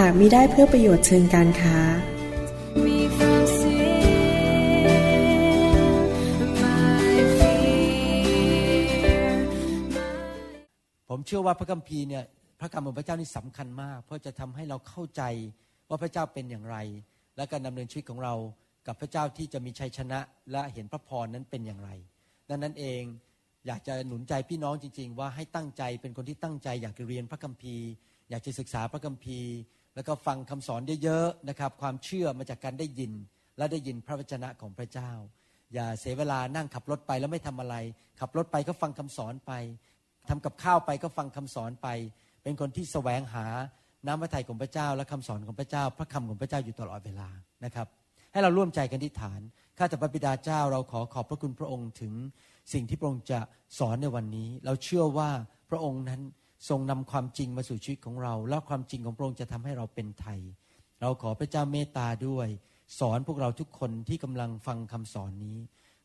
หากมิได้เพื่อประโยชน์เชิงการค้า ผมเชื่อว่าพระคัมภีร์เนี่ยพระคำของพระเจ้านี่สำคัญมาก เพราะจะทำให้เราเข้าใจว่าพระเจ้าเป็นอย่างไร และการดำเนินชีวิตของเรากับพระเจ้าที่จะมีชัยชนะและเห็นพระพรนั้นเป็นอย่างไร ดังนั้นเองอยากจะหนุนใจพี่น้องจริง ๆ ว่าให้ตั้งใจเป็นคนที่ตั้งใจอยากจะเรียนพระคัมภีร์ อยากจะศึกษาพระคัมภีร์ แล้วก็ฟังคำสอนเยอะๆนะครับ ความเชื่อมาจากการได้ยิน และได้ยินพระวจนะของพระเจ้า อย่าเสียเวลานั่งขับรถไปแล้วไม่ทำอะไร ขับรถไปก็ฟังคำสอนไปทำกับข้าวไปก็ฟังคำสอนไป เป็นคนที่แสวงหาน้ำพระทัยของพระเจ้า และคำสอนของพระเจ้า พระคำของพระเจ้าอยู่ตลอดเวลานะครับ ให้เราร่วมใจกันที่ฐานข้าแต่พระบิดาเจ้าเราขอขอบพระคุณพระองค์ถึงสิ่งที่พระองค์จะสอนในวันนี้ เราเชื่อว่าพระองค์นั้น ทรงนำความจริงมาสู่ชีวิตของเรา และความจริงของพระองค์จะทำให้เราเป็นไทย เราขอพระเจ้าเมตตาด้วย สอนพวกเราทุกคนที่กำลังฟังคำสอนนี้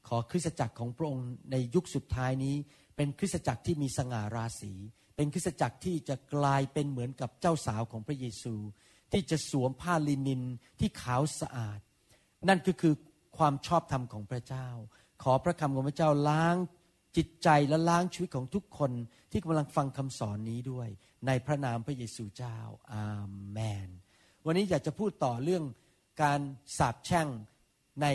ขอคริสตจักรของพระองค์ในยุคสุดท้ายนี้ เป็นคริสตจักรที่มีสง่าราศีเป็นคริสตจักรที่จะกลายเป็นเหมือนกับเจ้าสาวของพระเยซู ที่จะสวมผ้าลินินที่ขาวสะอาด นั่นก็คือความชอบธรรมของพระเจ้า ขอพระคำของพระเจ้าล้าง จิตใจและล้างชีวิตของทุกคนที่กำลังฟังคำสอนนี้ด้วย ในพระนามพระเยซูเจ้า อาเมน วันนี้อยากจะพูดต่อเรื่องการสาปแช่งใน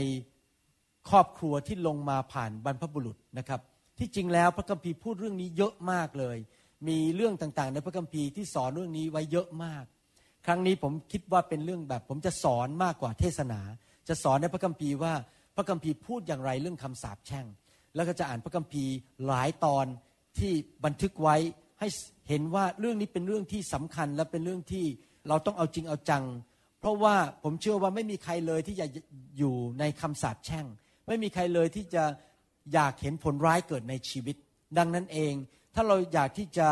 ครอบครัวที่ลงมาผ่านบรรพบุรุษนะครับ ที่จริงแล้วพระคัมภีร์พูดเรื่องนี้เยอะมากเลย มีเรื่องต่างๆ ในพระคัมภีร์ที่สอนเรื่องนี้ไว้เยอะมาก ครั้งนี้ผมคิดว่าเป็นเรื่องแบบ ผมจะสอนมากกว่าเทศนา จะสอนในพระคัมภีร์ว่าพระคัมภีร์พูดอย่างไรเรื่องคำสาปแช่ง แล้วก็จะอ่านพระคัมภีร์หลายตอนที่บันทึกไว้ให้เห็นว่าเรื่องนี้เป็นเรื่องที่สำคัญและเป็นเรื่องที่เราต้องเอาจริงเอาจัง เพราะว่าผมเชื่อว่าไม่มีใครเลยที่จะอยู่ในคำสาปแช่ง ไม่มีใครเลยที่จะอยากเห็นผลร้ายเกิดในชีวิต ดังนั้นเอง ถ้าเราอยากที่จะ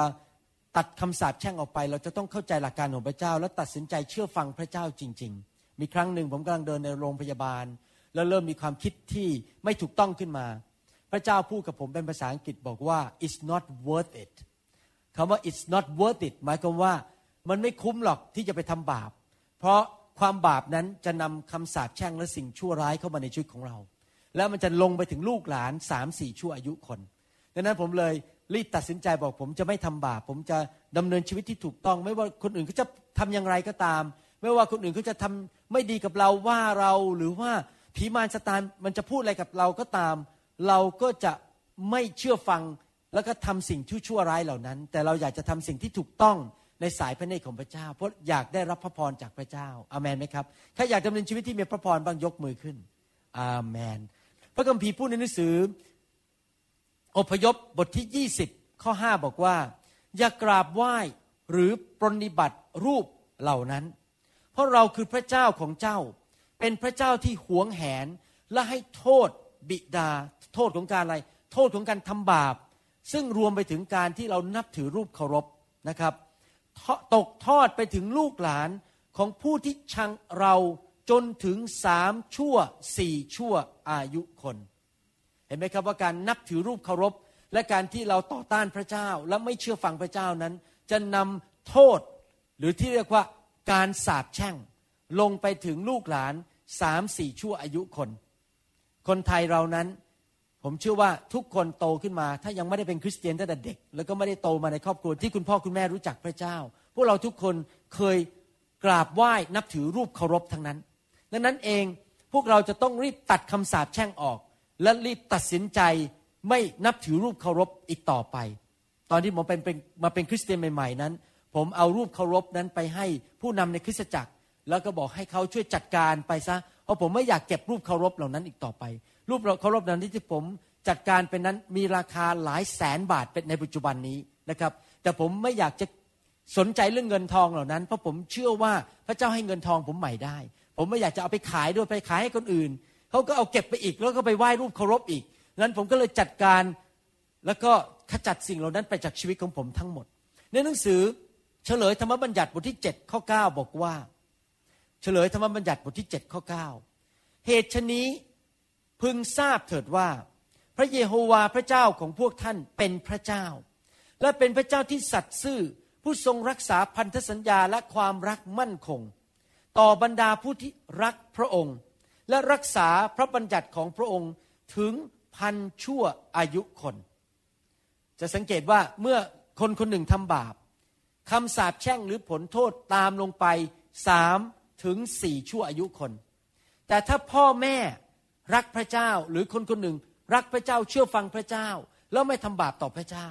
ตัดคำสาปแช่งออกไป เราจะต้องเข้าใจหลักการของพระเจ้า และตัดสินใจเชื่อฟังพระเจ้าจริง ๆ มีครั้งหนึ่งผมกำลังเดินในโรงพยาบาล แล้วเริ่มมีความคิดที่ไม่ถูกต้องขึ้นมา พระเจ้าพูดกับผมเป็นภาษาอังกฤษบอกว่า it's not worth it คำว่า it's not worth it หมายความว่ามันไม่คุ้มหรอกที่จะไปทำบาป เพราะความบาปนั้นจะนำคำสาปแช่งและสิ่งชั่วร้ายเข้ามาในชีวิตของเรา แล้วมันจะลงไปถึงลูกหลานสามสี่ชั่วอายุคนดังนั้นผมเลยรีบตัดสินใจบอกผมจะไม่ทำบาป ผมจะดำเนินชีวิตที่ถูกต้อง ไม่ว่าคนอื่นเขาจะทำอย่างไรก็ตาม ไม่ว่าคนอื่นเขาจะทำไม่ดีกับเราว่าเราหรือว่าผีมารสตานมันจะพูดอะไรกับเราก็ตาม เราก็จะไม่เชื่อฟังแล้วก็ทำสิ่งชั่วร้ายเหล่านั้น แต่เราอยากจะทำสิ่งที่ถูกต้องในสายพระเนตรของพระเจ้า เพราะอยากได้รับพระพรจากพระเจ้าอาเมนไหมครับถ้าอยากดำเนินชีวิตที่มีพระพรบ้างยกมือขึ้นอาเมนพระคัมภีร์พูดในหนังสือ อพยพบทที่ 20 ข้อ 5 บอกว่า อย่ากราบไหว้หรือปรนิบัติรูปเหล่านั้น เพราะเราคือพระเจ้าของเจ้า เป็นพระเจ้าที่หวงแหนและให้โทษ บิดา โทษของการอะไร โทษของการทำบาป ซึ่งรวมไปถึงการที่เรานับถือรูปเคารพนะครับตกทอดไปถึงลูกหลานของผู้ที่ชังเราจนถึงสามชั่วสี่ชั่วอายุคน เห็นไหมครับว่าการนับถือรูปเคารพ และการที่เราต่อต้านพระเจ้าและไม่เชื่อฟังพระเจ้านั้น จะนำโทษหรือที่เรียกว่าการสาปแช่ง ลงไปถึงลูกหลานสามสี่ชั่วอายุคน คนไทยเรานั้น ผมเชื่อว่าทุกคนโตขึ้นมา ถ้ายังไม่ได้เป็นคริสเตียนตั้งแต่เด็ก แล้วก็ไม่ได้โตมาในครอบครัวที่คุณพ่อคุณแม่รู้จักพระเจ้า พวกเราทุกคนเคยกราบไหว้นับถือรูปเคารพทั้งนั้น ดังนั้นเองพวกเราจะต้องรีบตัดคำสาปแช่งออก และรีบตัดสินใจไม่นับถือรูปเคารพอีกต่อไป ตอนที่ผมเป็นมาเป็นคริสเตียนใหม่ๆนั้น ผมเอารูปเคารพนั้นไปให้ผู้นำในคริสตจักร แล้วก็บอกให้เขาช่วยจัดการไปซะ ราะผมไม่อยากเก็บรูปเคารพเหล่านั้นอีกต่อไป รูปเคารพเหล่านี้ที่ผมจัดการเป็นนั้นมีราคาหลายแสนบาทเป็นในปัจจุบันนี้นะครับ แต่ผมไม่อยากจะสนใจเรื่องเงินทองเหล่านั้น เพราะผมเชื่อว่าพระเจ้าให้เงินทองผมใหม่ได้ ผมไม่อยากจะเอาไปขายด้วยไปขายให้คนอื่นเขาก็เอาเก็บไปอีกแล้วก็ไปไหว้รูปเคารพอีกนั้นผมก็เลยจัดการแล้วก็ขจัดสิ่งเหล่านั้นไปจากชีวิตของผมทั้งหมด ในหนังสือเฉลยธรรมบัญญัติบทที่7ข้อ9บอกว่า เฉลยธรรมบัญญัติบทที่7ข้อ9เหตุชนี้พึงทราบเถิดว่า พระเยโฮวาพระเจ้าของพวกท่านเป็นพระเจ้า และเป็นพระเจ้าที่สัตย์ซื่อผู้ทรงรักษาพันธสัญญาและความรักมั่นคง ต่อบรรดาผู้ที่รักพระองค์ และรักษาพระบัญญัติของพระองค์ถึงพันชั่วอายุคน จะสังเกตว่าเมื่อคนคนหนึ่งทำบาปคำสาปแช่งหรือผลโทษตามลงไปสาม ถึงสี่ชั่วอายุคน แต่ถ้าพ่อแม่รักพระเจ้าหรือคนคนหนึ่ง รักพระเจ้าเชื่อฟังพระเจ้า แล้วไม่ทำบาปต่อพระเจ้า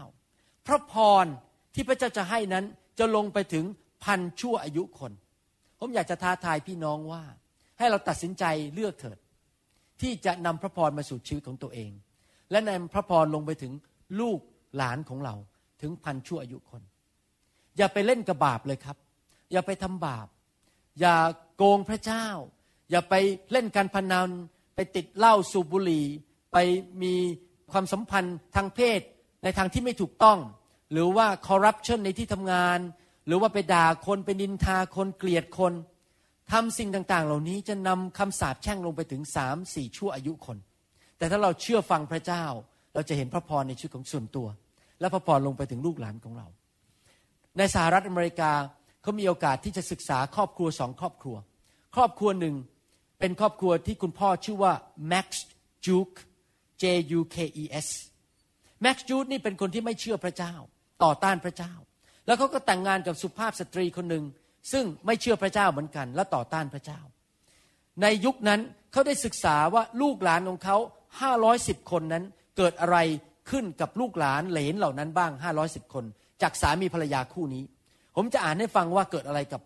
พระพรที่พระเจ้าจะให้นั้นจะลงไปถึงพันชั่วอายุคน ผมอยากจะท้าทายพี่น้องว่า ให้เราตัดสินใจเลือกเถิด ที่จะนำพระพรมาสู่ชีวิตของตัวเอง และนำพระพรลงไปถึงลูกหลานของเราถึงพันชั่วอายุคน อย่าไปเล่นกับบาปเลยครับ อย่าไปทำบาป อย่าโกงพระเจ้า อย่าไปเล่นการพนัน ไปติดเหล้าสูบบุหรี่ ไปมีความสัมพันธ์ทางเพศในทางที่ไม่ถูกต้อง หรือว่าคอร์รัปชันในที่ทำงาน หรือว่าไปด่าคนไปนินทาคนเกลียดคนทำสิ่งต่างๆ เหล่านี้จะนำคำสาปแช่งลงไปถึงสามสี่ชั่วอายุคน แต่ถ้าเราเชื่อฟังพระเจ้า เราจะเห็นพระพรในชีวิตของส่วนตัว และพระพรลงไปถึงลูกหลานของเรา ในสหรัฐอเมริกา เขามีโอกาสที่จะศึกษาครอบครัวสองครอบครัว ครอบครัวหนึ่งเป็นครอบครัวที่คุณพ่อชื่อว่า Max Juke J U K E S Max Juke นี่เป็นคนที่ไม่เชื่อพระเจ้า ต่อต้านพระเจ้า แล้วเขาก็แต่งงานกับสุภาพสตรีคนหนึ่งซึ่งไม่เชื่อพระเจ้าเหมือนกัน และต่อต้านพระเจ้า ในยุคนั้นเขาได้ศึกษาว่าลูกหลานของเขาห้าร้อยสิบคนนั้นเกิดอะไรขึ้นกับลูกหลานเหลนเหล่านั้นบ้างห้าร้อยสิบคน จากสามีภรรยาคู่นี้ ผมจะอ่านให้ฟังว่าเกิดอะไรกับ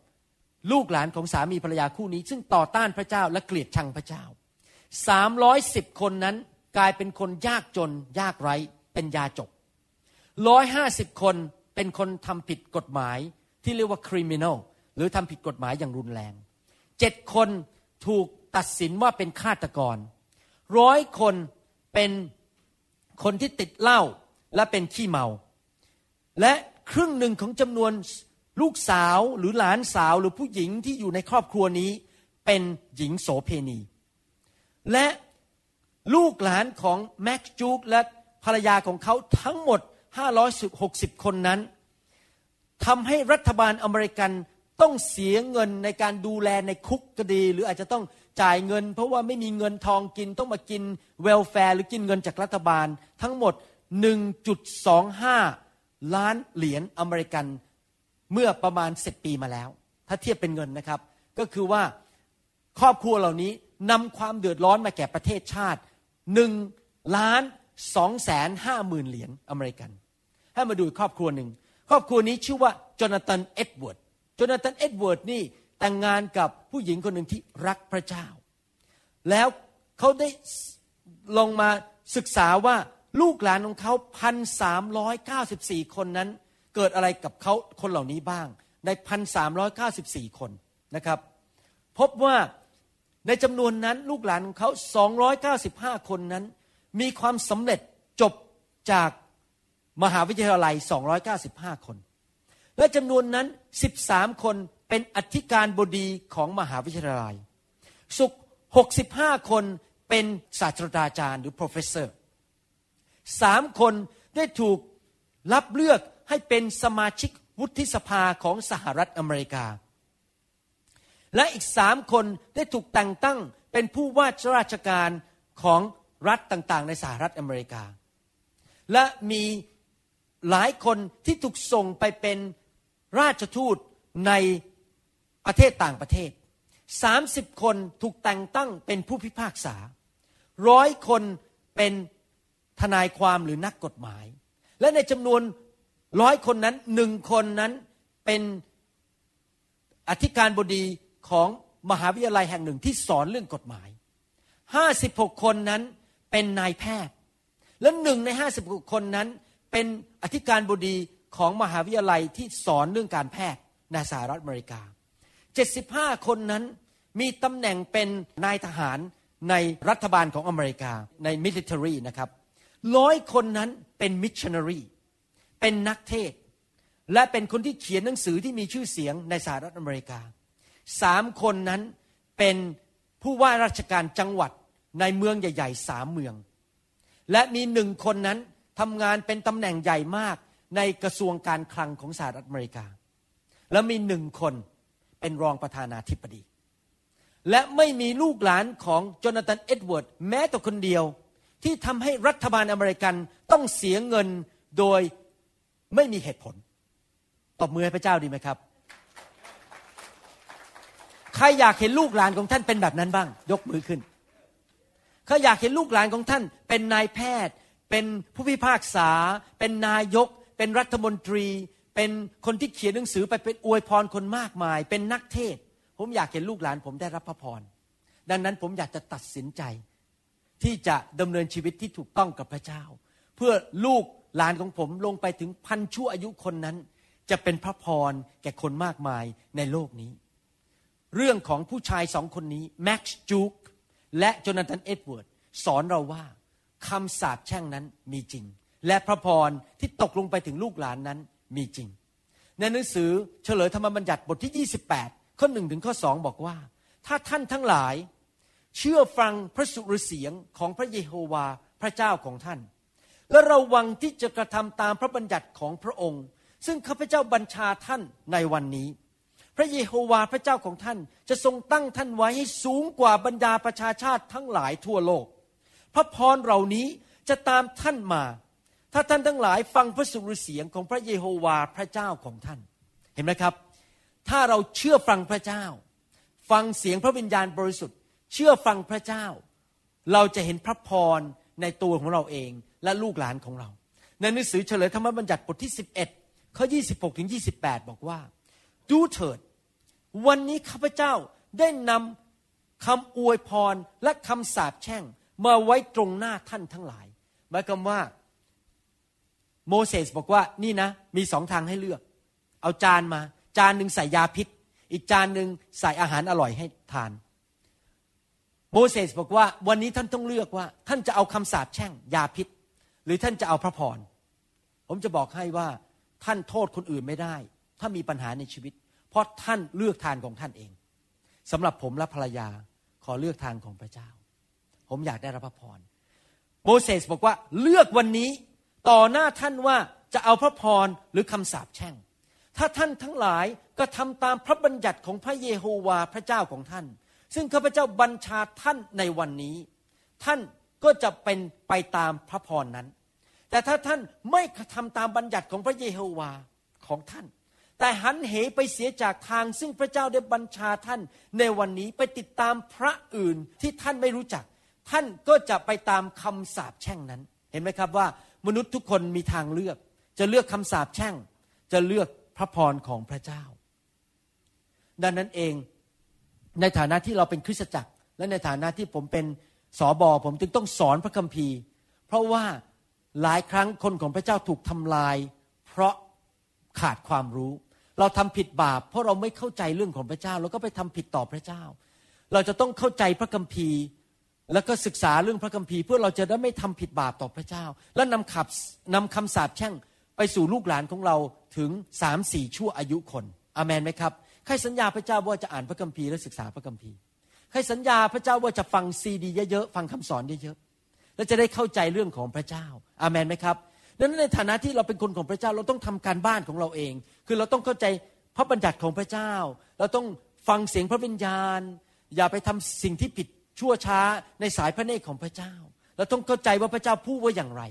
ลูกหลานของสามีภรรยาคู่นี้ ซึ่งต่อต้านพระเจ้าและเกลียดชังพระเจ้าสามร้อยสิบคนนั้นกลายเป็นคนยากจน ยากไร้ เป็นยาจกร้อยห้าสิบคนเป็นคนทำผิดกฎหมายที่เรียกว่าคริมินอลหรือทำผิดกฎหมายอย่างรุนแรงเจ็ดคนถูกตัดสินว่าเป็นฆาตกรร้อยคนเป็นคนที่ติดเหล้าและเป็นขี้เมา และครึ่งหนึ่งของจำนวน ลูกสาวหรือหลานสาวหรือผู้หญิงที่อยู่ในครอบครัวนี้ เป็นหญิงโสเพณี และลูกหลานของแม็กจูกและภรรยาของเขาทั้งหมด 560 คนนั้นทำให้รัฐบาลอเมริกันต้องเสียเงินในการดูแลในคุกก็ดี หรืออาจจะต้องจ่ายเงิน เพราะว่าไม่มีเงินทองกินต้องมากิน welfare หรือกินเงินจากรัฐบาล ทั้งหมด 1.25 ล้านเหรียญอเมริกัน เมื่อประมาณ10ปีมาแล้ว ถ้าเทียบเป็นเงินนะครับ ก็คือว่าครอบครัวเหล่านี้นำความเดือดร้อนมาแก่ประเทศชาติหนึ่งล้านสองแสนห้าหมื่นเหรียญอเมริกัน ให้มาดูครอบครัวหนึ่ง ครอบครัวนี้ชื่อว่าจอนาธานเอ็ดเวิร์ดจอนาธานเอ็ดเวิร์ดนี่แต่งงานกับผู้หญิงคนหนึ่งที่รักพระเจ้า แล้วเขาได้ลงมาศึกษาว่าลูกหลานของเขาพันสามร้อยเก้าสิบสี่คนนั้น เกิดอะไรกับเขาคนเหล่านี้บ้าง ในพันสามร้อยเก้าสิบสี่คนนะครับ พบว่าในจำนวนนั้นลูกหลานของเขาสองร้อยเก้าสิบห้าคนนั้น มีความสำเร็จจบจากมหาวิทยาลัย 295 คน และจำนวนนั้น 13 คนเป็นอธิการบดีของมหาวิทยาลัย สุข 65 คนเป็นศาสตราจารย์หรือ professor สามคนได้ถูกรับเลือก ให้เป็นสมาชิกวุฒิสภาของสหรัฐอเมริกา และอีกสามคนได้ถูกแต่งตั้งเป็นผู้ว่าราชการของรัฐต่างๆ ในสหรัฐอเมริกา และมีหลายคนที่ถูกส่งไปเป็นราชทูตในประเทศต่างประเทศ 30 คนถูกแต่งตั้งเป็นผู้พิพากษา ร้อยคนเป็นทนายความหรือนักกฎหมาย และในจำนวน ร้อยคนนั้นหนึ่งคนนั้นเป็นอธิการบดีของมหาวิทยาลัยแห่งหนึ่งที่สอนเรื่องกฎหมาย56คนนั้นเป็นนายแพทย์ และหนึ่งในห้าสิบหกคนนั้น เป็นอธิการบดีของมหาวิทยาลัยที่สอนเรื่องการแพทย์ในสหรัฐอเมริกา75คนนั้นมีตำแหน่งเป็นนายทหารในรัฐบาลของอเมริกาในมิลิเตอรี่นะครับร้อยคนนั้นเป็นมิชชันนารี เป็นนักเทศน์ และเป็นคนที่เขียนหนังสือที่มีชื่อเสียงในสหรัฐอเมริกาสามคนนั้นเป็นผู้ว่าราชการจังหวัดในเมืองใหญ่ๆสามเมือง และมีหนึ่งคนนั้นทำงานเป็นตำแหน่งใหญ่มากในกระทรวงการคลังของสหรัฐอเมริกา แล้วมีหนึ่งคนเป็นรองประธานาธิบดี และไม่มีลูกหลานของโจนาธานเอ็ดเวิร์ดแม้แต่คนเดียวที่ทำให้รัฐบาลอเมริกันต้องเสียเงินโดย ไม่มีเหตุผลตบมือให้พระเจ้าดีไหมครับ ใครอยากเห็นลูกหลานของท่านเป็นแบบนั้นบ้าง ยกมือขึ้นใครอยากเห็นลูกหลานของท่าน เป็นนายแพทย์ เป็นผู้พิพากษา เป็นนายก เป็นรัฐมนตรี เป็นคนที่เขียนหนังสือไปเป็นอวยพรคนมากมาย เป็นนักเทศ ผมอยากเห็นลูกหลานผมได้รับพระพร ดังนั้นผมอยากจะตัดสินใจ ที่จะดำเนินชีวิตที่ถูกต้องกับพระเจ้า เพื่อลูก หลานของผมลงไปถึงพันชั่วอายุคนนั้น จะเป็นพระพรแก่คนมากมายในโลกนี้ เรื่องของผู้ชายสองคนนี้แม็กซ์จูกและโจนาธานเอ็ดเวิร์ดสอนเราว่าคำสาปแช่งนั้นมีจริง และพระพรที่ตกลงไปถึงลูกหลานนั้นมีจริง ในหนังสือเฉลยธรรมบัญญัติบทที่ 28 ข้อหนึ่งถึงข้อสองบอกว่า ถ้าท่านทั้งหลาย เชื่อฟังพระสุรเสียงของพระเยโฮวาพระเจ้าของท่าน และระวังที่จะกระทำตามพระบัญญัติของพระองค์ ซึ่งข้าพเจ้าบัญชาท่านในวันนี้ พระเยโฮวาพระเจ้าของท่านจะทรงตั้งท่านไว้ให้สูงกว่าบรรดาประชาชาติทั้งหลายทั่วโลก พระพรเหล่านี้จะตามท่านมา ถ้าท่านทั้งหลายฟังพระสุรเสียงของพระเยโฮวาพระเจ้าของท่าน เห็นไหมครับ ถ้าเราเชื่อฟังพระเจ้า ฟังเสียงพระวิญญาณบริสุทธิ์ เชื่อฟังพระเจ้า เราจะเห็นพระพรในตัวของเราเอง และลูกหลานของเรา ในหนังสือเฉลยธรรมบัญญัติบทที่ 11 ข้อ 26 ถึง 28 บอกว่า ดูเถิด วันนี้ข้าพเจ้าได้นำคำอวยพรและคำสาปแช่งมาไว้ตรงหน้าท่านทั้งหลาย หมายความว่า โมเสสบอกว่านี่นะ มีสองทางให้เลือก เอาจานมา จานหนึ่งใส่ยาพิษ อีกจานหนึ่งใส่อาหารอร่อยให้ทานโมเสสบอกว่าวันนี้ท่านต้องเลือกว่า ท่านจะเอาคำสาปแช่ง ยาพิษ หรือท่านจะเอาพระพร ผมจะบอกให้ว่าท่านโทษคนอื่นไม่ได้ ถ้ามีปัญหาในชีวิต เพราะท่านเลือกทางของท่านเองสำหรับผมและภรรยาขอเลือกทางของพระเจ้า ผมอยากได้รับพระพร โมเสสบอกว่าเลือกวันนี้ต่อหน้าท่านว่าจะเอาพระพรหรือคำสาปแช่ง ถ้าท่านทั้งหลายก็ทำตามพระบัญญัติของพระเยโฮวาพระเจ้าของท่าน ซึ่งข้าพเจ้าบัญชาท่านในวันนี้ ท่าน ก็จะเป็นไปตามพระพรนั้น แต่ถ้าท่านไม่ทำตามบัญญัติของพระเยโฮวาของท่าน แต่หันเหไปเสียจากทางซึ่งพระเจ้าได้บัญชาท่านในวันนี้ไปติดตามพระอื่นที่ท่านไม่รู้จัก ท่านก็จะไปตามคำสาปแช่งนั้น เห็นไหมครับว่ามนุษย์ทุกคนมีทางเลือก จะเลือกคำสาปแช่ง จะเลือกพระพรของพระเจ้า ดังนั้นเองในฐานะที่เราเป็นคริสตจักร และในฐานะที่ผมเป็น สอบอผมจึงต้องสอนพระคัมภีร์ เพราะว่าหลายครั้งคนของพระเจ้าถูกทำลาย เพราะขาดความรู้ เราทำผิดบาป เพราะเราไม่เข้าใจเรื่องของพระเจ้าเราก็ไปทำผิดต่อพระเจ้า เราจะต้องเข้าใจพระคัมภีร์ แล้วก็ศึกษาเรื่องพระคัมภีร์ เพื่อเราจะได้ไม่ทำผิดบาปต่อพระเจ้า และนำขับนำคำสาปแช่งไปสู่ลูกหลานของเราถึงสามสี่ชั่วอายุคนอามนไหมครับใครสัญญาพระเจ้าว่าจะอ่านพระคัมภีร์และศึกษาพระคัมภีร์ ใครสัญญาพระเจ้าว่าจะฟังซีดีเยอะๆฟังคำสอนเยอะๆแล้วจะได้เข้าใจเรื่องของพระเจ้าอามันไหมครับดังนั้นในฐานะที่เราเป็นคนของพระเจ้าเราต้องทำการบ้านของเราเอง คือเราต้องเข้าใจพระบัญญัติของพระเจ้า เราต้องฟังเสียงพระวิญญาณ อย่าไปทำสิ่งที่ผิดชั่วช้าในสายพระเนตรของพระเจ้า เราต้องเข้าใจว่าพระเจ้าพูดว่าอย่างไร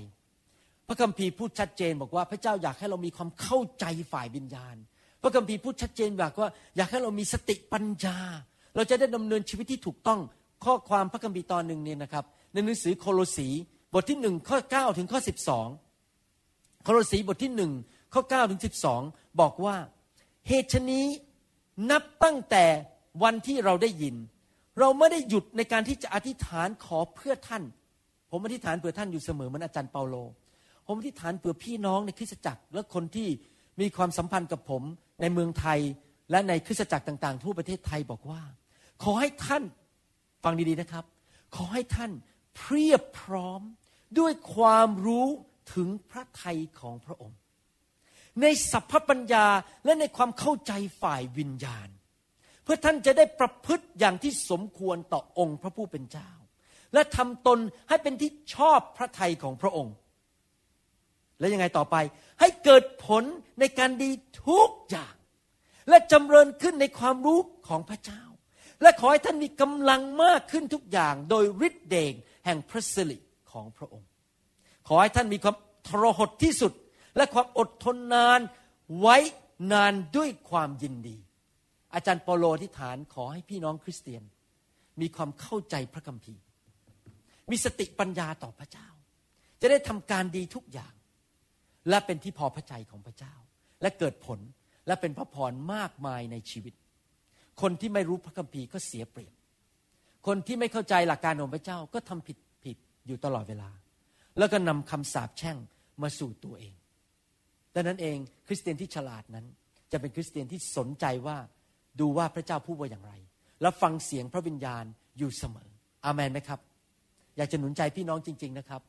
พระคัมภีร์พูดชัดเจนบอกว่าพระเจ้าอยากให้เรามีความเข้าใจฝ่ายวิญญาณ พระคัมภีร์พูดชัดเจนบอกว่าอยากให้เรามีสติปัญญา เราจะได้ดำเนินชีวิตที่ถูกต้องข้อความพระคัมภีร์ตอนหนึ่งเนี่ยนะครับ ในหนังสือโคโลสีบทที่หนึ่งข้อเก้าถึงข้อสิบสองโคโลสีบทที่หนึ่งข้อเก้าถึงสิบสองบอกว่าเหตุชนี้นับตั้งแต่วันที่เราได้ยิน เราไม่ได้หยุดในการที่จะอธิษฐานขอเพื่อท่าน ผมอธิษฐานเพื่อท่านอยู่เสมอเหมือนอาจารย์เปาโล ผมอธิษฐานเพื่อพี่น้องในคริสตจักร และคนที่มีความสัมพันธ์กับผมในเมืองไทยและในคริสตจักรต่าง ๆ ทั่วประเทศไทยบอกว่า ขอให้ท่านฟังดีๆนะครับ ขอให้ท่านเพียบพร้อมด้วยความรู้ถึงพระทัยของพระองค์ ในสัพพปัญญาและในความเข้าใจฝ่ายวิญญาณ เพื่อท่านจะได้ประพฤติอย่างที่สมควรต่อองค์พระผู้เป็นเจ้า และทำตนให้เป็นที่ชอบพระทัยของพระองค์ และยังไงต่อไปให้เกิดผลในการดีทุกอย่าง และจำเริญขึ้นในความรู้ของพระเจ้า และขอให้ท่านมีกำลังมากขึ้นทุกอย่างโดยฤทธิ์เดชแห่งพระสิริของพระองค์ ขอให้ท่านมีความทรหดที่สุด และความอดทนนานไว้นานด้วยความยินดี อาจารย์เปโลที่ฐานขอให้พี่น้องคริสเตียน มีความเข้าใจพระคัมภีร์ มีสติปัญญาต่อพระเจ้า จะได้ทำการดีทุกอย่าง และเป็นที่พอพระทัยของพระเจ้า และเกิดผลและเป็นพระพรมากมายในชีวิต คนที่ไม่รู้พระคัมภีร์ก็เสียเปรียบ คนที่ไม่เข้าใจหลักการของพระเจ้าก็ทำผิดผิดอยู่ตลอดเวลา แล้วก็นำคำสาปแช่งมาสู่ตัวเองดังนั้นเองคริสเตียนที่ฉลาดนั้น จะเป็นคริสเตียนที่สนใจว่าดูว่าพระเจ้าพูดว่าอย่างไร แล้วฟังเสียงพระวิญญาณอยู่เสมอ อามันไหมครับ อยากจะหนุนใจพี่น้องจริง ๆนะครับ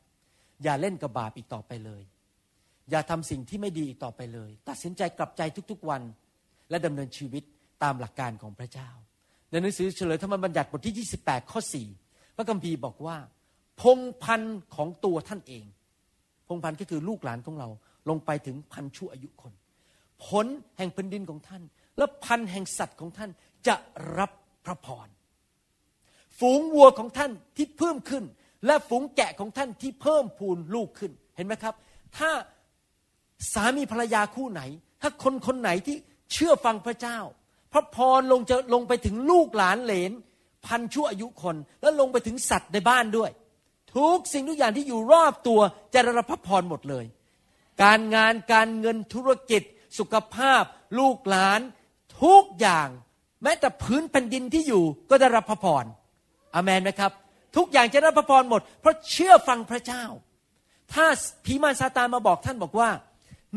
อย่าเล่นกับบาปอีกต่อไปเลย อย่าทำสิ่งที่ไม่ดีอีกต่อไปเลย ตัดสินใจกลับใจทุกๆวัน และดำเนินชีวิต ตามหลักการของพระเจ้า ในหนังสือเฉลยธรรมบัญญัติบทที่ 28 ข้อ 4 พระคัมภีร์บอกว่า พงพันธ์ของตัวท่านเอง พงพันธ์ก็คือลูกหลานของเราลงไปถึงพันชั่วอายุคน ผลแห่งแผ่นดินของท่าน และพันแห่งสัตว์ของท่านจะรับพระพรฝูงวัวของท่านที่เพิ่มขึ้น และฝูงแกะของท่านที่เพิ่มพูนลูกขึ้นเห็นไหมครับ ถ้าสามีภรรยาคู่ไหน ถ้าคนคนไหนที่เชื่อฟังพระเจ้า ระพรลงจะลงไปถึงลูกหลานเหลน พันชั่วอายุคน แล้วลงไปถึงสัตว์ในบ้านด้วย ทุกสิ่งทุกอย่างที่อยู่รอบตัวจะได้รับพระพรหมดเลย การงานการเงินธุรกิจ สุขภาพ ลูกหลาน ทุกอย่าง แม้แต่พื้นแผ่นดินที่อยู่ก็ได้รับพระพรอเมนไหมครับ ทุกอย่างจะได้รับพระพรหมด เพราะเชื่อฟังพระเจ้า ถ้าผีมารซาตานมาบอกท่านบอกว่า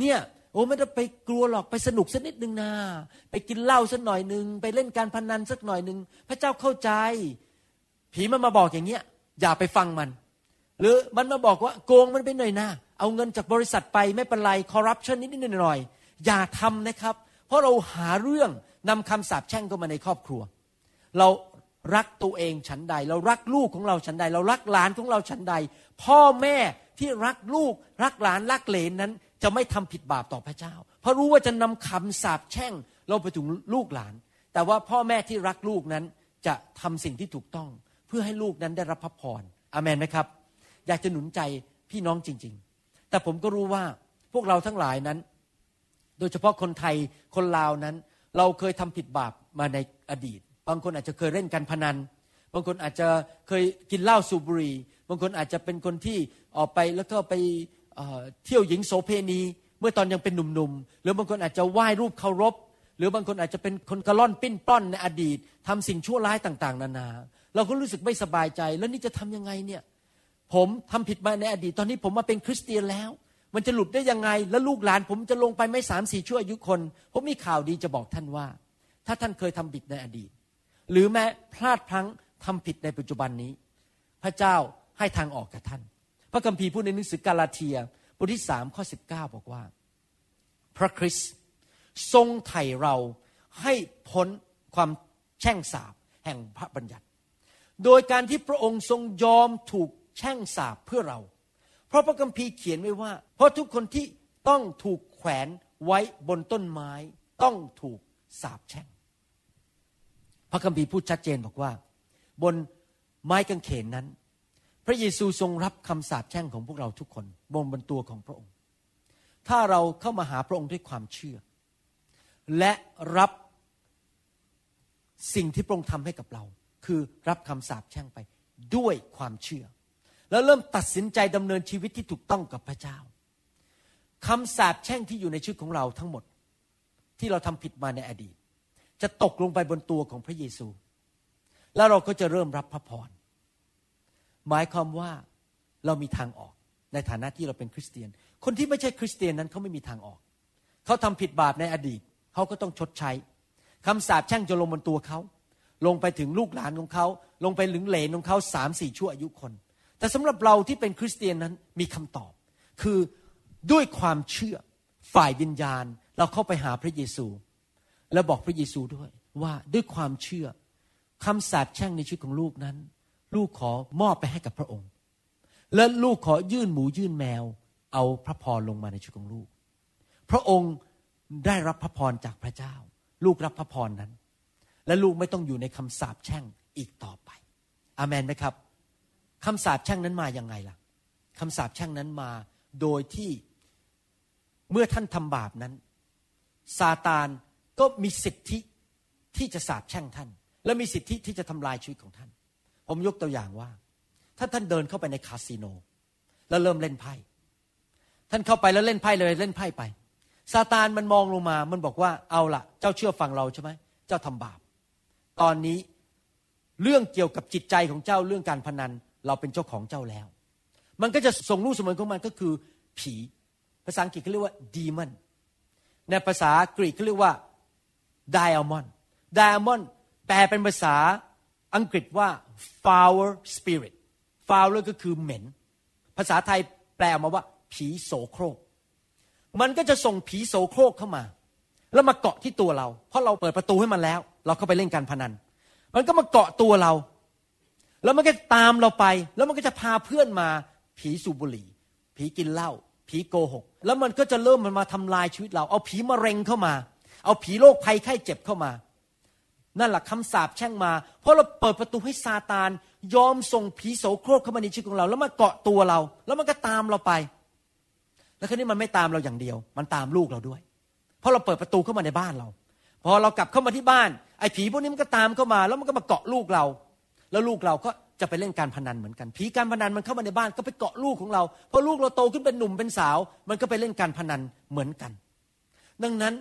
เนี่ย โอ้ไม่ต้องไปกลัวหรอกไปสนุกสักนิดหนึ่งนาไปกินเหล้าสักหน่อยหนึ่งไปเล่นการพนันสักหน่อยหนึ่งพระเจ้าเข้าใจ ผีมันมาบอกอย่างเงี้ย อย่าไปฟังมัน หรือมันมาบอกว่าโกงมันไปหน่อยนะเอาเงินจากบริษัทไปไม่เป็นไรคอร์รัปชันนิดนิดหน่อยอย่าทำนะครับ เพราะเราหาเรื่องนำคำสาปแช่งเข้ามาในครอบครัว เรารักตัวเองฉันใด เรารักลูกของเราฉันใด เรารักหลานของเราฉันใด พ่อแม่ที่รักลูกรักหลานรักเหลนนั้น จะไม่ทำผิดบาปต่อพระเจ้า เพราะรู้ว่าจะนำคำสาปแช่งเราไปถึงลูกหลาน แต่ว่าพ่อแม่ที่รักลูกนั้นจะทำสิ่งที่ถูกต้อง เพื่อให้ลูกนั้นได้รับพระพรอเมนไหมครับ อยากจะหนุนใจพี่น้องจริง ๆ แต่ผมก็รู้ว่าพวกเราทั้งหลายนั้น โดยเฉพาะคนไทยคนลาวนั้น เราเคยทำผิดบาปมาในอดีต บางคนอาจจะเคยเล่นการพนัน บางคนอาจจะเคยกินเหล้าสูบบุหรี่ บางคนอาจจะเป็นคนที่ออกไปแล้วก็ไป เที่ยวหญิงโสเพณี เมื่อตอนยังเป็นหนุ่มๆ หรือบางคนอาจจะไหว้รูปเคารพ หรือบางคนอาจจะเป็นคนกระล่อนปิ้นป้อนในอดีตทำสิ่งชั่วร้ายต่าง ๆ นานา เราก็รู้สึกไม่สบายใจ แล้วนี่จะทํำยังไงเนี่ยผมทำผิดมาในอดีต ตอนนี้ผมมาเป็นคริสเตียนแล้ว มันจะหลุดได้ยังไง แล้วลูกหลาน ผมจะลงไปไม่สามสี่ชั่วอายุคน ผมมีข่าวดีจะบอกท่านว่า ถ้าท่านเคยทำผิดในอดีต หรือแม้พลาดพลั้งทำผิดในปัจจุบันนี้ พระเจ้าให้ทางออกกับท่าน พระคัมภีร์พูดในหนังสือกาลาเทียบทที่สามข้อสิบเก้าบอกว่า พระคริสต์ทรงไถ่เราให้พ้นความแช่งสาบแห่งพระบัญญัติ โดยการที่พระองค์ทรงยอมถูกแช่งสาบเพื่อเรา เพราะพระคัมภีร์เขียนไว้ว่า เพราะทุกคนที่ต้องถูกแขวนไว้บนต้นไม้ต้องถูกสาบแช่ง พระคัมภีร์พูดชัดเจนบอกว่า บนไม้กางเขนนั้น ระเยซูทรงรับคำสาปแช่งของพวกเราทุกคนบนบนตัวของพระองค์ ถ้าเราเข้ามาหาพระองค์ด้วยความเชื่อ และรับสิ่งที่พระองค์ทำให้กับเรา คือรับคำสาปแช่งไปด้วยความเชื่อ แล้วเริ่มตัดสินใจดำเนินชีวิตที่ถูกต้องกับพระเจ้าคำสาปแช่งที่อยู่ในชีวิตของเราทั้งหมด ที่เราทำผิดมาในอดีต จะตกลงไปบนตัวของพระเยซู แล้วเราก็จะเริ่มรับพระพร หมายความว่าเรามีทางออกในฐานะที่เราเป็นคริสเตียน คนที่ไม่ใช่คริสเตียนนั้นเขาไม่มีทางออก เขาทำผิดบาปในอดีต เขาก็ต้องชดใช้คำสาปแช่งจะลงบนตัวเขา ลงไปถึงลูกหลานของเขา ลงไปหลึงเหลนของเขาสามสี่ชั่วอายุคน แต่สำหรับเราที่เป็นคริสเตียนนั้นมีคำตอบ คือด้วยความเชื่อฝ่ายวิญญาณ เราเข้าไปหาพระเยซู แล้วบอกพระเยซูด้วยว่าด้วยความเชื่อคำสาปแช่งในชีวิตของลูกนั้น ลูกขอมอบไปให้กับพระองค์ และลูกขอยื่นหมูยื่นแมว เอาพระพรลงมาในชีวิตของลูก พระองค์ได้รับพระพรจากพระเจ้า ลูกรับพระพรนั้น และลูกไม่ต้องอยู่ในคำสาปแช่งอีกต่อไปอามนไหมครับคำสาปแช่งนั้นมาอย่างไงล่ะคำสาปแช่งนั้นมาโดยที่เมื่อท่านทำบาปนั้นซาตานก็มีสิทธิที่จะสาปแช่งท่าน และมีสิทธิที่จะทำลายชีวิตของท่าน ผมยกตัวอย่างว่า ถ้าท่านเดินเข้าไปในคาสิโน แล้วเริ่มเล่นไพ่ ท่านเข้าไปแล้วเล่นไพ่เลยเล่นไพ่ไปซาตานมันมองลงมา มันบอกว่าเอาละเจ้าเชื่อฟังเราใช่ไหมเจ้าทำบาป ตอนนี้เรื่องเกี่ยวกับจิตใจของเจ้าเรื่องการพนัน เราเป็นเจ้าของเจ้าแล้ว มันก็จะส่งลูกเสมอของมันก็คือ ผี ภาษาอังกฤษเขาเรียกว่า demon ในภาษากรีกเขาเรียกว่า diamond diamond แปลเป็นภาษา อังกฤษว่า foul spirit foul ก็คือเหม็น ภาษาไทยแปลมาว่า ผีโสโครก มันก็จะส่งผีโสโครกเข้ามา แล้วมาเกาะที่ตัวเรา เพราะเราเปิดประตูให้มันแล้ว เราเข้าไปเล่นการพนัน มันก็มาเกาะตัวเรา แล้วมันก็ตามเราไป แล้วมันก็จะพาเพื่อนมา ผีสูบบุหรี่ ผีกินเหล้า ผีโกหก แล้วมันก็จะเริ่มมันมาทำลายชีวิตเรา เอาผีมะเร็งเข้ามา เอาผีโรคภัยไข้เจ็บเข้ามา นั่นแหละคำสาปแช่งมา เพราะเราเปิดประตูให้ซาตาน ยอมส่งผีโสโครกเข้ามาในชีวิตของเรา แล้วมาเกาะตัวเรา แล้วมันก็ตามเราไป แล้วครนี้มันไม่ตามเราอย่างเดียว มันตามลูกเราด้วย เพราะเราเปิดประตูเข้ามาในบ้านเรา พอเรากลับเข้ามาที่บ้าน ไอ้ผีพวกนี้มันก็ตามเข้ามา แล้วมันก็มาเกาะลูกเรา แล้วลูกเราก็จะไปเล่นการพนันเหมือนกัน ผีการพนันมันเข้ามาในบ้านก็ไปเกาะลูกของเรา พอลูกเราโตขึ้นเป็นหนุ่มเป็นสาว มันก็ไปเล่นการพนันเหมือนกัน ดังนั้น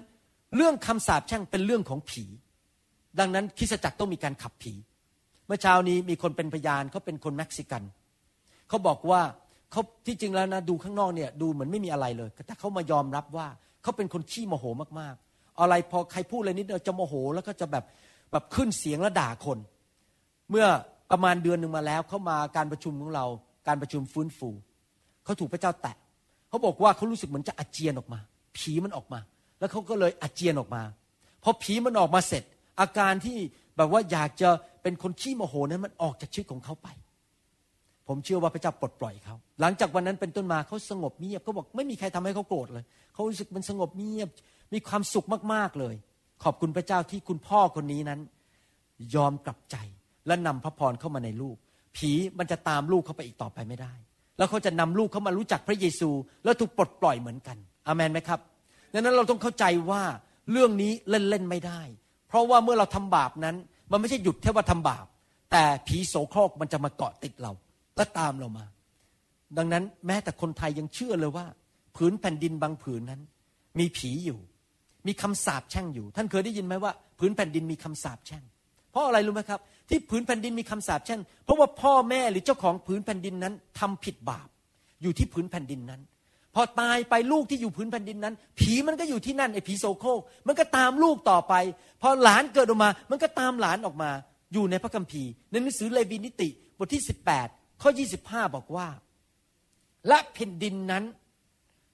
เรื่องคำสาปแช่งเป็นเรื่องของผี ดังนั้นคริสจักรต้องมีการขับผี เมื่อเช้านี้มีคนเป็นพยานเขาเป็นคนเม็กซิกันเขาบอกว่าเขาที่จริงแล้วนะดูข้างนอกเนี่ยดูเหมือนไม่มีอะไรเลย แต่เขามายอมรับว่าเขาเป็นคนขี้โมโหมากๆ อะไรพอใครพูดอะไรนิดเดียวจะโมโหแล้วก็จะแบบแบบขึ้นเสียงแล้วด่าคน เมื่อประมาณเดือนหนึ่งมาแล้วเขามาการประชุมของเรา การประชุมฟื้นฟูเขาถูกพระเจ้าแตะเขาบอกว่าเขารู้สึกเหมือนจะอาเจียนออกมา ผีมันออกมา แล้วเขาก็เลยอาเจียนออกมาพอผีมันออกมาเสร็จ อาการที่แบบว่าอยากจะเป็นคนขี้โมโหนั้นมันออกจากชีวิตของเขาไป ผมเชื่อว่าพระเจ้าปลดปล่อยเขา หลังจากวันนั้นเป็นต้นมาเขาสงบเงียบเขาบอกไม่มีใครทำให้เขาโกรธเลย เขารู้สึกมันสงบเงียบ มีความสุขมากๆเลย ขอบคุณพระเจ้าที่คุณพ่อคนนี้นั้น ยอมกลับใจและนำพระพรเข้ามาในลูก ผีมันจะตามลูกเขาไปอีกต่อไปไม่ได้ แล้วเขาจะนำลูกเขามารู้จักพระเยซู แล้วถูกปลดปล่อยเหมือนกัน อามนไหมครับดังนั้นเราต้องเข้าใจว่าเรื่องนี้เล่นๆไม่ได้ เพราะว่าเมื่อเราทำบาปนั้น มันไม่ใช่หยุดแค่ว่าทำบาป แต่ผีโสโครกมันจะมาเกาะติดเราและตามเรามา ดังนั้นแม้แต่คนไทยยังเชื่อเลยว่า ผืนแผ่นดินบางผืนนั้น มีผีอยู่ มีคำสาปแช่งอยู่ ท่านเคยได้ยินไหมว่าผืนแผ่นดินมีคำสาปแช่ง เพราะอะไรรู้ไหมครับ ที่ผืนแผ่นดินมีคำสาปแช่งเพราะว่าพ่อแม่หรือเจ้าของผืนแผ่นดินนั้นทำผิดบาป อยู่ที่ผืนแผ่นดินนั้น พอตายไปลูกที่อยู่ผืนแผ่นดินนั้น ผีมันก็อยู่ที่นั่นไอ้ผีโซโคกมันก็ตามลูกต่อไป พอหลานเกิดออกมา มันก็ตามหลานออกมา อยู่ในพระคัมภีร์ในหนังสือเลวีนิติ บทที่ 18 ข้อ 25 บอกว่า และแผ่นดินนั้น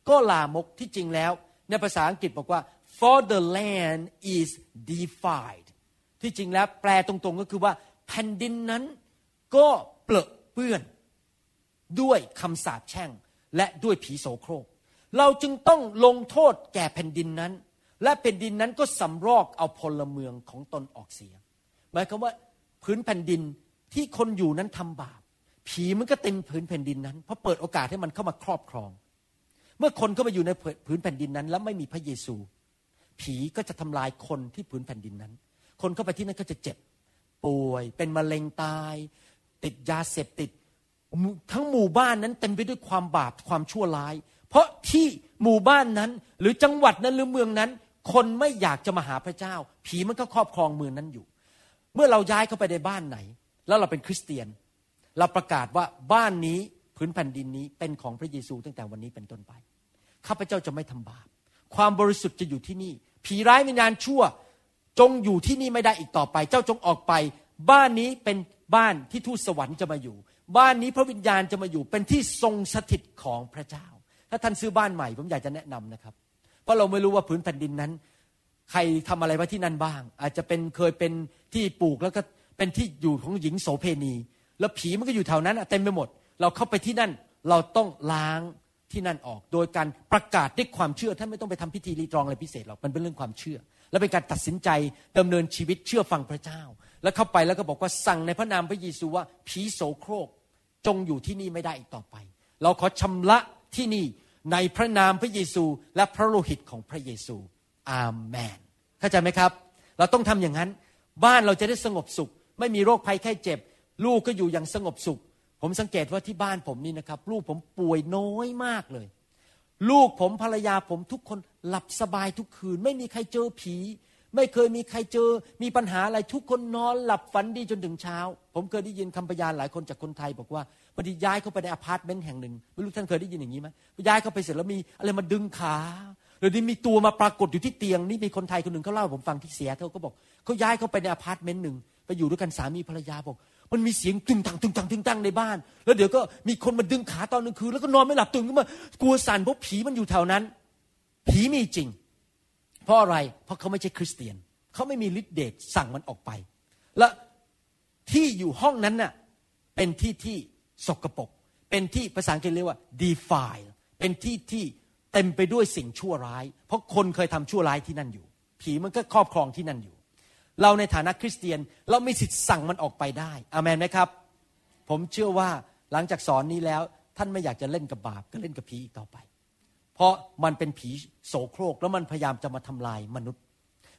ก็ลามกที่จริงแล้ว ในภาษาอังกฤษบอกว่า for the land is defiled ที่จริงแล้วแปลตรงๆก็คือว่า แผ่นดินนั้นก็เปลอะเปื้อน ด้วยคำสาปแช่ง และด้วยผีโสโครก เราจึงต้องลงโทษแก่แผ่นดินนั้น และแผ่นดินนั้นก็สำรอกเอาพลเมืองของตนออกเสีย หมายความว่าพื้นแผ่นดินที่คนอยู่นั้นทำบาป ผีมันก็เต็มผืนแผ่นดินนั้น เพราะเปิดโอกาสให้มันเข้ามาครอบครอง เมื่อคนเข้ามาอยู่ในผืนแผ่นดินนั้น แล้วไม่มีพระเยซู ผีก็จะทำลายคนที่ผืนแผ่นดินนั้น คนเข้าไปที่นั่นก็จะเจ็บ ป่วยเป็นมะเร็งตาย ติดยาเสพติด ทั้งหมู่บ้านนั้นเต็มไปด้วยความบาปความชั่วร้าย เพราะที่หมู่บ้านนั้น หรือจังหวัดนั้นหรือเมืองนั้น คนไม่อยากจะมาหาพระเจ้า ผีมันก็ครอบครองเมืองนั้นอยู่ เมื่อเราย้ายเข้าไปในบ้านไหน แล้วเราเป็นคริสเตียน เราประกาศว่าบ้านนี้พื้นแผ่นดินนี้เป็นของพระเยซูตั้งแต่วันนี้เป็นต้นไปข้าพเจ้าจะไม่ทำบาป ความบริสุทธิ์จะอยู่ที่นี่ ผีร้ายวิญญาณชั่ว จงอยู่ที่นี่ไม่ได้อีกต่อไป เจ้าจงออกไป บ้านนี้เป็นบ้านที่ทูตสวรรค์จะมาอยู่ บ้านนี้พระวิญญาณจะมาอยู่เป็นที่ทรงสถิตของพระเจ้า ถ้าท่านซื้อบ้านใหม่ผมอยากจะแนะนำนะครับ เพราะเราไม่รู้ว่าพื้นแผ่นดินนั้น ใครทำอะไรไว้ที่นั่นบ้าง อาจจะเป็นเคยเป็นที่ปลูกแล้วก็เป็นที่อยู่ของหญิงโสเพณี แล้วผีมันก็อยู่แถวนั้นเต็มไปหมด เราเข้าไปที่นั่นเราต้องล้างที่นั่นออก โดยการประกาศด้วยความเชื่อท่านไม่ต้องไปทำพิธีรีตรองอะไรพิเศษหรอกมันเป็นเรื่องความเชื่อ และเป็นการตัดสินใจดำเนินชีวิตเชื่อฟังพระเจ้า แล้วเข้าไปแล้วก็บอกว่าสั่งในพระนามพระเยซูว่าผีโสโครก จงอยู่ที่นี่ไม่ได้อีกต่อไป เราขอชำระที่นี่ในพระนามพระเยซูและพระโลหิตของพระเยซู อาเมน เข้าใจไหมครับ เราต้องทำอย่างนั้น บ้านเราจะได้สงบสุข ไม่มีโรคภัยแค่เจ็บ ลูกก็อยู่อย่างสงบสุข ผมสังเกตว่าที่บ้านผมนี่นะครับ ลูกผมป่วยน้อยมากเลย ลูกผมภรรยาผมทุกคนหลับสบายทุกคืน ไม่มีใครเจอผี ไม่เคยมีใครเจอ มีปัญหาอะไรทุกคนนอนหลับฝันดีจนถึงเช้า ผมเคยได้ยินคำพยานหลายคนจากคนไทย บอกว่าพอดีย้ายเข้าไปในอพาร์ตเมนต์แห่งหนึ่งไม่รู้ท่านเคยได้ยินอย่างนี้ไหมย้ายเข้าไปเสร็จแล้วมีอะไรมาดึงขาหรือนี่มีตัวมาปรากฏอยู่ที่เตียงนี่มีคนไทยคนหนึ่งเขาเล่าผมฟังที่เสียเขาก็บอกเขาย้ายเข้าไปในอพาร์ตเมนต์หนึ่งไปอยู่ด้วยกันสามีภรรยาบอกมันมีเสียงตึงตังตึงตังตึงตังในบ้าน แล้วเดี๋ยวก็มีคนมาดึงขาตอนกลางคืนแล้วก็นอนไม่หลับตื่นขึ้นมากลัวสั่นเพราะผีมันอยู่แถวนั้น ผีมีจริง เพราะอะไร เพราะเขาไม่ใช่คริสเตียน เขาไม่มีฤทธิ์เดชสั่งมันออกไป และที่อยู่ห้องนั้นน่ะเป็นที่ที่สกรปรก เป็นที่ภาษาอังกฤษเรียกว่า defile เป็นที่ที่เต็มไปด้วยสิ่งชั่วร้าย เพราะคนเคยทำชั่วร้ายที่นั่นอยู่ ผีมันก็ครอบครองที่นั่นอยู่ เราในฐานะคริสเตียนเรามีสิทธิ์สั่งมันออกไปได้อามนไหมครับ ผมเชื่อว่าหลังจากสอนนี้แล้ว ท่านไม่อยากจะเล่นกับบาปก็เล่นกับผีอีกต่อไป เพราะมันเป็นผีโสโครกแล้วมันพยายามจะมาทำลายมนุษย์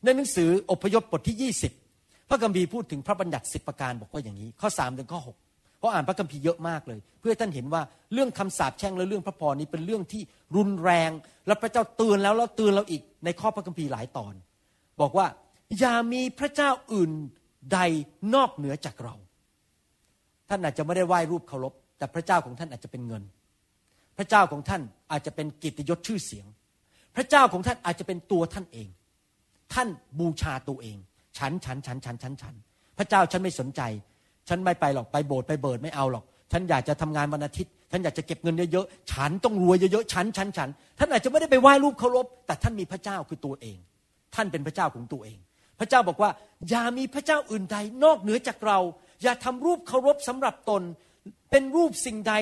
ในหนังสืออพยพบทที่ 20 พระกัมภีร์พูดถึงพระบัญญัติสิบประการบอกว่าอย่างนี้ ข้อ3ถึงข้อ6เพราะอ่านพระคัมภีร์เยอะมากเลย เพื่อท่านเห็นว่าเรื่องคำสาปแช่งและเรื่องพระพรนี้เป็นเรื่องที่รุนแรง และพระเจ้าเตือนแล้วแล้วเตือนเราอีกในข้อพระคัมภีร์หลายตอน บอกว่าอย่ามีพระเจ้าอื่นใดนอกเหนือจากเรา ท่านอาจจะไม่ได้ไหว้รูปเคารพแต่พระเจ้าของท่านอาจจะเป็นเงิน พระเจ้าของท่านอาจจะเป็นกิตยศชื่อเสียง พระเจ้าของท่านอาจจะเป็นตัวท่านเอง ท่านบูชาตัวเอง ฉันฉันฉันฉันฉันฉัน พระเจ้าฉันไม่สนใจ ฉันไม่ไปหรอกไปโบสถ์ไปเบิดไม่เอาหรอก ฉันอยากจะทำงานวันอาทิตย์ ฉันอยากจะเก็บเงินเยอะๆ ฉันต้องรวยเยอะๆ ฉันฉันฉัน ท่านอาจจะไม่ได้ไปไหว้รูปเคารพ แต่ท่านมีพระเจ้าคือตัวเอง ท่านเป็นพระเจ้าของตัวเอง พระเจ้าบอกว่า อย่ามีพระเจ้าอื่นใดนอกเหนือจากเรา อย่าทำรูปเคารพสำหรับตน เป็นรูปสิ่งใด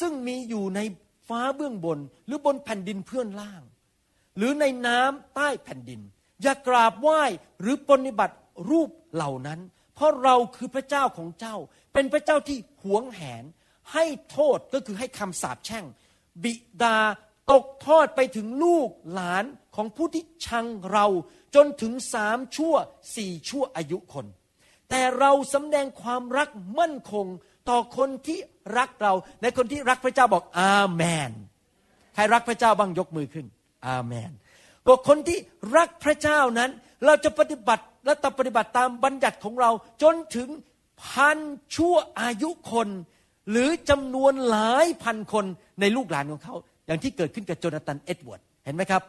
ซึ่งมีอยู่ใน ฟ้าเบื้องบน หรือบนแผ่นดินเพื่อนล่าง หรือในน้ำใต้แผ่นดิน อย่ากราบไหว้หรือปฏิบัติรูปเหล่านั้น เพราะเราคือพระเจ้าของเจ้า เป็นพระเจ้าที่หวงแหน ให้โทษก็คือให้คำสาปแช่ง บิดาตกทอดไปถึงลูกหลานของผู้ที่ชังเราจนถึงสามชั่วสี่ชั่วอายุคน แต่เราสำแดงความรักมั่นคงต่อคนที่ รักเราในคนที่รักพระเจ้าบอกอาเมน ใครรักพระเจ้าบ้างยกมือขึ้น อาเมนบอกคนที่รักพระเจ้านั้น เราจะปฏิบัติและปฏิบัติตามบัญญัติของเรา จนถึงพันชั่วอายุคน หรือจำนวนหลายพันคนในลูกหลานของเขา อย่างที่เกิดขึ้นกับโจนาธานเอ็ดเวิร์ดเห็นไหมครับ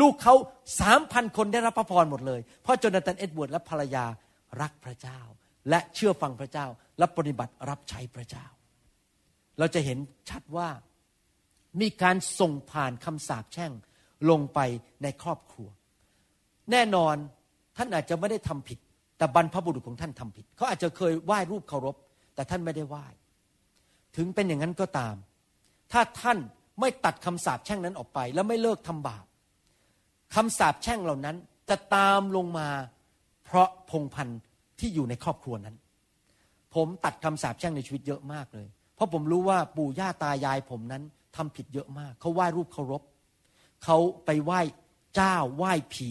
ลูกเขาสามพันคนได้รับพระพรหมดเลย เพราะโจนาธานเอ็ดเวิร์ดและภรรยารักพระเจ้า และเชื่อฟังพระเจ้าและปฏิบัติรับใช้พระเจ้า เราจะเห็นชัดว่ามีการส่งผ่านคำสาปแช่งลงไปในครอบครัว แน่นอนท่านอาจจะไม่ได้ทำผิด แต่บรรพบุรุษของท่านทำผิด เขาอาจจะเคยไหว้รูปเคารพ แต่ท่านไม่ได้ไหว้ ถึงเป็นอย่างนั้นก็ตาม ถ้าท่านไม่ตัดคำสาปแช่งนั้นออกไป แล้วไม่เลิกทำบาปคำสาปแช่งเหล่านั้นจะตามลงมาเพราะพงพันธ์ที่อยู่ในครอบครัวนั้น ผมตัดคำสาปแช่งในชีวิตเยอะมากเลย ราะผมรู้ว่าปู่ย่าตายายผมนั้นทำผิดเยอะมาก เขาไหว้รูปเคารพเขาไปไหว้เจ้าไหว้ผี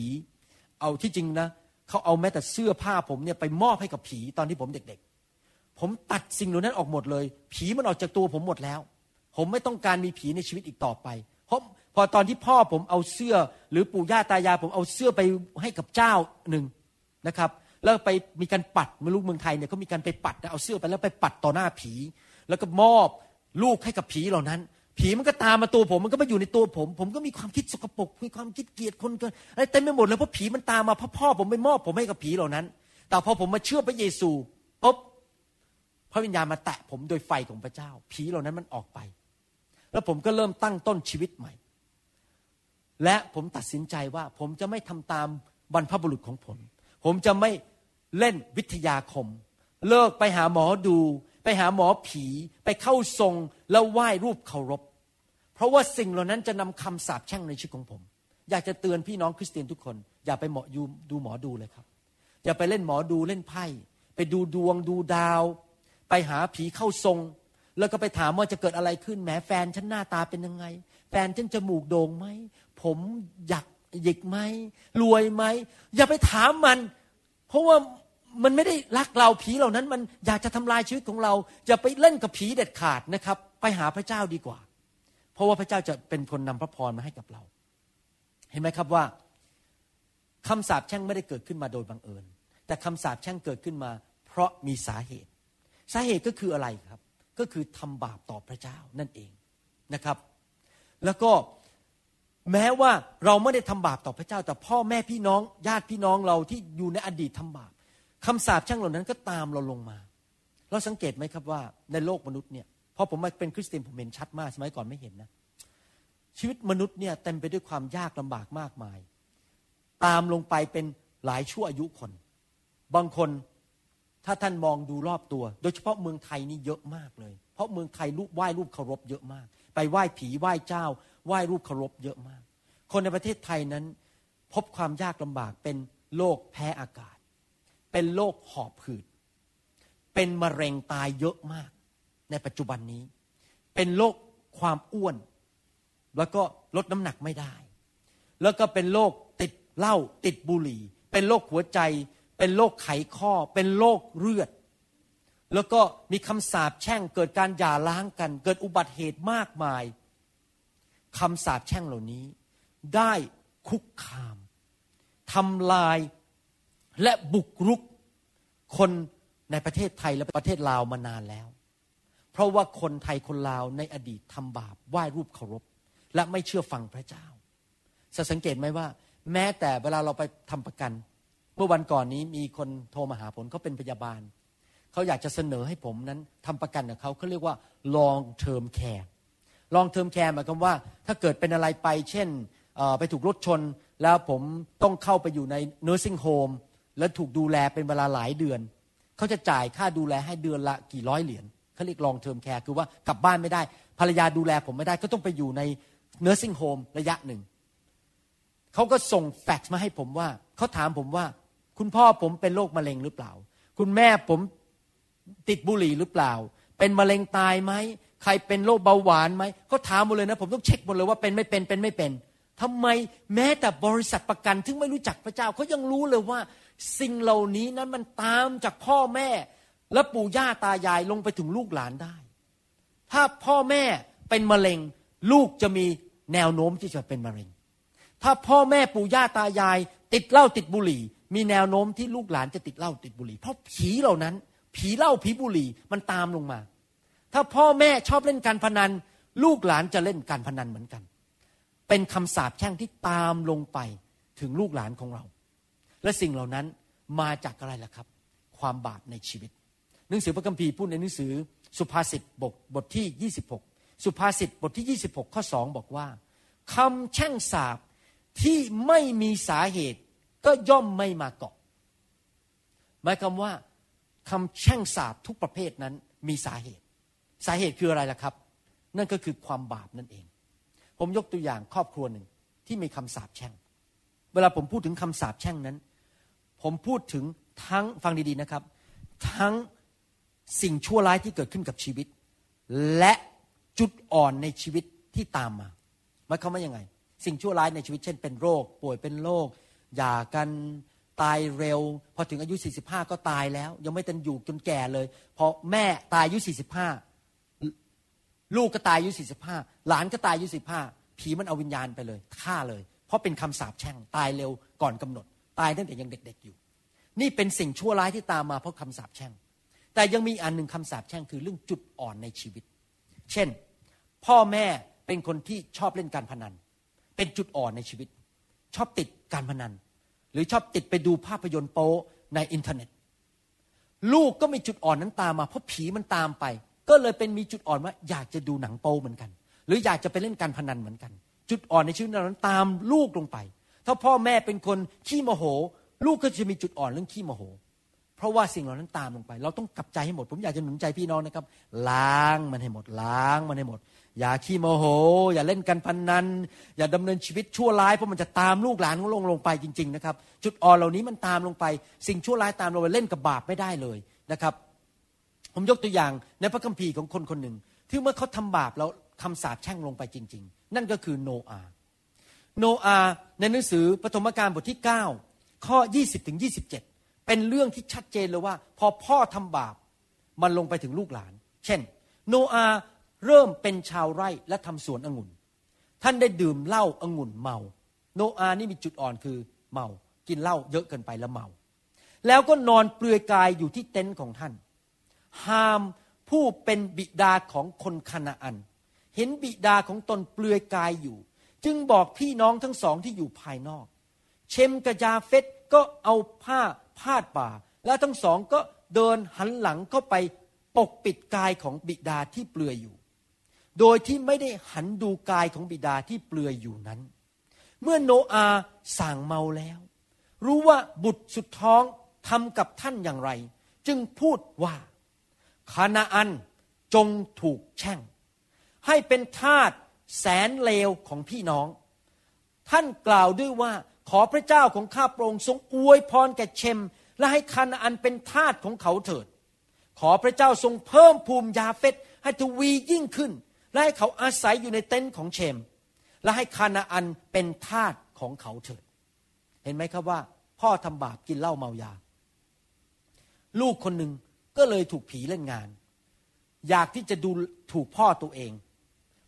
เอาที่จริงนะเขาเอาแม้แต่เสื้อผ้าผมเนี่ยไปมอบให้กับผีตอนที่ผมเด็กๆ ผมตัดสิ่งเหล่านั้นออกหมดเลย ผีมันออกจากตัวผมหมดแล้ว ผมไม่ต้องการมีผีในชีวิตอีกต่อไปเพราะพอตอนที่พ่อผมเอาเสื้อ หรือปู่ย่าตายายผมเอาเสื้อไปให้กับเจ้าหนึ่งนะครับแล้วไปมีการปัดไม่รู้เมืองไทยเนี่ยเขามีการไปปัดเอาเสื้อไปแล้วไปปัดต่อหน้าผี แล้วก็มอบลูกให้กับผีเหล่านั้น ผีมันก็ตามมาตัวผม มันก็มาอยู่ในตัวผม ผมก็มีความคิดสกปรกมีความคิดเกลียดคนเกันอะไรเต็มไปหมดเลยเพราะผีมันตามมาเพราะพ่อผมไปมอบผมให้กับผีเหล่านั้น แต่พอผมมาเชื่อพระเยซูปุ๊บพระวิญญาณมาแตะผมโดยไฟของพระเจ้า ผีเหล่านั้นมันออกไป แล้วผมก็เริ่มตั้งต้นชีวิตใหม่ และผมตัดสินใจว่าผมจะไม่ทำตามบรรพบุรุษของผม ผมจะไม่เล่นวิทยาคม เลิกไปหาหมอดู ไปหาหมอผีไปเข้าทรงแล้วไหว้รูปเคารพ เพราะว่าสิ่งเหล่านั้นจะนำคำสาปแช่งในชีวิตของผม อยากจะเตือนพี่น้องคริสเตียนทุกคน อย่าไปหมอยดูหมอดูเลยครับ อย่าไปเล่นหมอดูเล่นไพ่ไปดูดวงดูดาว ไปหาผีเข้าทรง แล้วก็ไปถามว่าจะเกิดอะไรขึ้นแหมแฟนฉันหน้าตาเป็นยังไง แฟนฉันจมูกโด่งไหมผมอยากหยิกไหมรวยไหมอย่าไปถามมัน เพราะว่า มันไม่ได้รักเราผีเหล่านั้น มันอยากจะทำลายชีวิตของเราอย่าไปเล่นกับผีเด็ดขาดนะครับ ไปหาพระเจ้าดีกว่า เพราะว่าพระเจ้าจะเป็นคนนำพระพรมาให้กับเรา เห็นไหมครับว่าคำสาปแช่งไม่ได้เกิดขึ้นมาโดยบังเอิญ แต่คำสาปแช่งเกิดขึ้นมา เพราะมีสาเหตุ สาเหตุก็คืออะไรครับ ก็คือทำบาปต่อพระเจ้านั่นเองนะครับ แล้วก็แม้ว่าเราไม่ได้ทำบาปต่อพระเจ้า แต่พ่อแม่พี่น้อง ญาติพี่น้องเราที่อยู่ในอดีตทำบาป คำสาปแช่งเหล่านั้นก็ตามเราลงมา เราสังเกตไหมครับว่าในโลกมนุษย์เนี่ยพอผมมาเป็นคริสเตียนผมเห็นชัดมากสมัยก่อนไม่เห็นนะ ชีวิตมนุษย์เนี่ยเต็มไปด้วยความยากลำบากมากมาย ตามลงไปเป็นหลายชั่วอายุคน บางคนถ้าท่านมองดูรอบตัว โดยเฉพาะเมืองไทยนี่เยอะมากเลย เพราะเมืองไทยรูปไหว้รูปเคารพเยอะมาก ไปไหว้ผีไหว้เจ้า ไหว้รูปเคารพเยอะมาก คนในประเทศไทยนั้น พบความยากลำบากเป็นโรคแพ้อากาศ เป็นโรคหอบหืด เป็นมะเร็งตายเยอะมาก ในปัจจุบันนี้ เป็นโรคความอ้วน แล้วก็ลดน้ำหนักไม่ได้ แล้วก็เป็นโรคติดเหล้าติดบุหรี่ เป็นโรคหัวใจ เป็นโรคไขข้อ เป็นโรคเลือด แล้วก็มีคำสาปแช่งเกิดการหย่าร้างกัน เกิดอุบัติเหตุมากมายคำสาปแช่งเหล่านี้ ได้คุกคามทำลาย และบุกรุกคนในประเทศไทยและประเทศลาวมานานแล้ว เพราะว่าคนไทยคนลาวในอดีตทำบาปไหว้รูปเคารพ และไม่เชื่อฟังพระเจ้าสังเกตไหมว่า แม้แต่เวลาเราไปทำประกัน เมื่อวันก่อนนี้มีคนโทรมาหาผมเขาเป็นพยาบาลเขาอยากจะเสนอให้ผมนั้นทำประกันกับเขาเขาเรียกว่า long term care ลองเทอมแคร์หมายความว่า ถ้าเกิดเป็นอะไรไป เช่นไปถูกรถชน แล้วผมต้องเข้าไปอยู่ใน nursing home แล้วถูกดูแลเป็นเวลาหลายเดือน เขาจะจ่ายค่าดูแลให้เดือนละกี่ร้อยเหรียญเขาเรียกลองเทอมแคร์คือว่ากลับบ้านไม่ได้ ภรรยาดูแลผมไม่ได้ ก็ต้องไปอยู่ใน nursing home ระยะหนึ่ง เขาก็ส่งแฟกซ์มาให้ผมว่า เขาถามผมว่า คุณพ่อผมเป็นโรคมะเร็งหรือเปล่า คุณแม่ผมติดบุหรี่หรือเปล่า เป็นมะเร็งตายไหม ใครเป็นโรคเบาหวานไหมเขาถามหมดเลยนะ ผมต้องเช็คหมดเลยว่าเป็นไม่เป็นเป็นไม่เป็นทำไมแม้แต่บริษัทประกันถึงไม่รู้จักพระเจ้าเขายังรู้เลยว่า สิ่งเหล่านี้นั้นมันตามจากพ่อแม่ และปู่ย่าตายายลงไปถึงลูกหลานได้ ถ้าพ่อแม่เป็นมะเร็ง ลูกจะมีแนวโน้มที่จะเป็นมะเร็ง ถ้าพ่อแม่ปู่ย่าตายาย ติดเหล้าติดบุหรี่ มีแนวโน้มที่ลูกหลานจะติดเหล้าติดบุหรี่ เพราะผีเหล่านั้น ผีเหล้าผีบุหรี่มันตามลงมา ถ้าพ่อแม่ชอบเล่นการพนัน ลูกหลานจะเล่นการพนันเหมือนกัน เป็นคำสาปแช่งที่ตามลงไปถึงลูกหลานของเรา และสิ่งเหล่านั้นมาจากอะไรล่ะครับ ความบาปในชีวิต หนังสือพระคัมภีร์พูดในหนังสือสุภาษิตบทบทที่ 26 สุภาษิตบทที่ 26 ข้อสองบอกว่าคำแช่งสาปที่ไม่มีสาเหตุก็ย่อมไม่มาเกาะ หมายความว่าคำแช่งสาปทุกประเภทนั้นมีสาเหตุ สาเหตุคืออะไรล่ะครับ นั่นก็คือความบาปนั่นเอง ผมยกตัวอย่างครอบครัวหนึ่งที่มีคำสาปแช่ง เวลาผมพูดถึงคำสาปแช่งนั้น ผมพูดถึงทั้งฟังดีๆนะครับ ทั้งสิ่งชั่วร้ายที่เกิดขึ้นกับชีวิต และจุดอ่อนในชีวิตที่ตามมาหมายความว่ายังไง สิ่งชั่วร้ายในชีวิตเช่นเป็นโรค ป่วยเป็นโรคหย่ากันตายเร็ว พอถึงอายุ 45 ก็ตายแล้ว ยังไม่ตันอยู่จนแก่เลย พอแม่ตายอายุ 45 ลูกก็ตายอายุสี่สิบห้าหลานก็ตายอายุสิบห้าผีมันเอาวิญญาณไปเลยฆ่าเลย เพราะเป็นคำสาปแช่งตายเร็วก่อนกำหนด ตายตั้งแต่ยังเด็กๆอยู่ นี่เป็นสิ่งชั่วร้ายที่ตามมาเพราะคำสาปแช่ง แต่ยังมีอันหนึ่งคำสาปแช่งคือเรื่องจุดอ่อนในชีวิต เช่น พ่อแม่เป็นคนที่ชอบเล่นการพนัน เป็นจุดอ่อนในชีวิต ชอบติดการพนัน หรือชอบติดไปดูภาพยนตร์โป๊ในอินเทอร์เน็ต ลูกก็มีจุดอ่อนนั้นตามมา เพราะผีมันตามไป ก็เลยเป็นมีจุดอ่อนว่าอยากจะดูหนังโป๊เหมือนกัน หรืออยากจะไปเล่นการพนันเหมือนกัน จุดอ่อนในชีวิตนั้นตามลูกลงไป ถ้าพ่อแม่เป็นคนขี้โมโห ลูกก็จะมีจุดอ่อนเรื่องขี้โมโห เพราะว่าสิ่งเหล่านั้นตามลงไป เราต้องกลับใจให้หมด ผมอยากจะหนุนใจพี่น้องนะครับ ล้างมันให้หมด ล้างมันให้หมด อย่าขี้โมโห อย่าเล่นกันพันนัน อย่าดำเนินชีวิตชั่วร้ายเพราะมันจะตามลูกหลานของเราลงไปจริง ๆ นะครับ จุดอ่อนเหล่านี้มันตามลงไป สิ่งชั่วร้ายตามเราไปเล่นกับบาปไม่ได้เลยนะครับ ผมยกตัวอย่างในพระคัมภีร์ของคนคนหนึ่งที่เมื่อเขาทำบาปแล้วคำสาปแช่งลงไปจริง ๆ นั่นก็คือโนอา โนอาในหนังสือปฐมกาลบทที่ 9 ข้อ 20ถึง27 เป็นเรื่องที่ชัดเจนเลยว่า พอพ่อทำบาปมันลงไปถึงลูกหลาน เช่น โนอาเริ่มเป็นชาวไร่และทำสวนองุ่น ท่านได้ดื่มเหล้าองุ่นเมา โนอานี่มีจุดอ่อนคือเมา กินเหล้าเยอะเกินไปแล้วเมา แล้วก็นอนเปลือยกายอยู่ที่เต็นท์ของท่านหามผู้เป็นบิดาของคนคานาอัน เห็นบิดาของตนเปลือยกายอยู่ จึงบอกพี่น้องทั้งสองที่อยู่ภายนอก เชมกยาเฟตก็เอาผ้าพาดบ่า แล้วทั้งสองก็เดินหันหลังเข้าไปปกปิดกายของบิดาที่เปลือยอยู่ โดยที่ไม่ได้หันดูกายของบิดาที่เปลือยอยู่นั้น เมื่อโนอาสั่งเมาแล้ว รู้ว่าบุตรสุดท้องทำกับท่านอย่างไร จึงพูดว่าคานาอันจงถูกแช่ง ให้เป็นทาส แสนเลวของพี่น้อง ท่านกล่าวด้วยว่าขอพระเจ้าของข้าพระองค์ทรงอวยพรแก่เชม และให้คานาอันเป็นทาสของเขาเถิด ขอพระเจ้าทรงเพิ่มภูมิยาเฟตให้ทวียิ่งขึ้น และให้เขาอาศัยอยู่ในเต็นท์ของเชม และให้คานาอันเป็นทาสของเขาเถิด เห็นไหมครับว่า พ่อทำบาปกินเหล้าเมายา ลูกคนหนึ่งก็เลยถูกผีเล่นงาน อยากที่จะดูถูกพ่อตัวเอง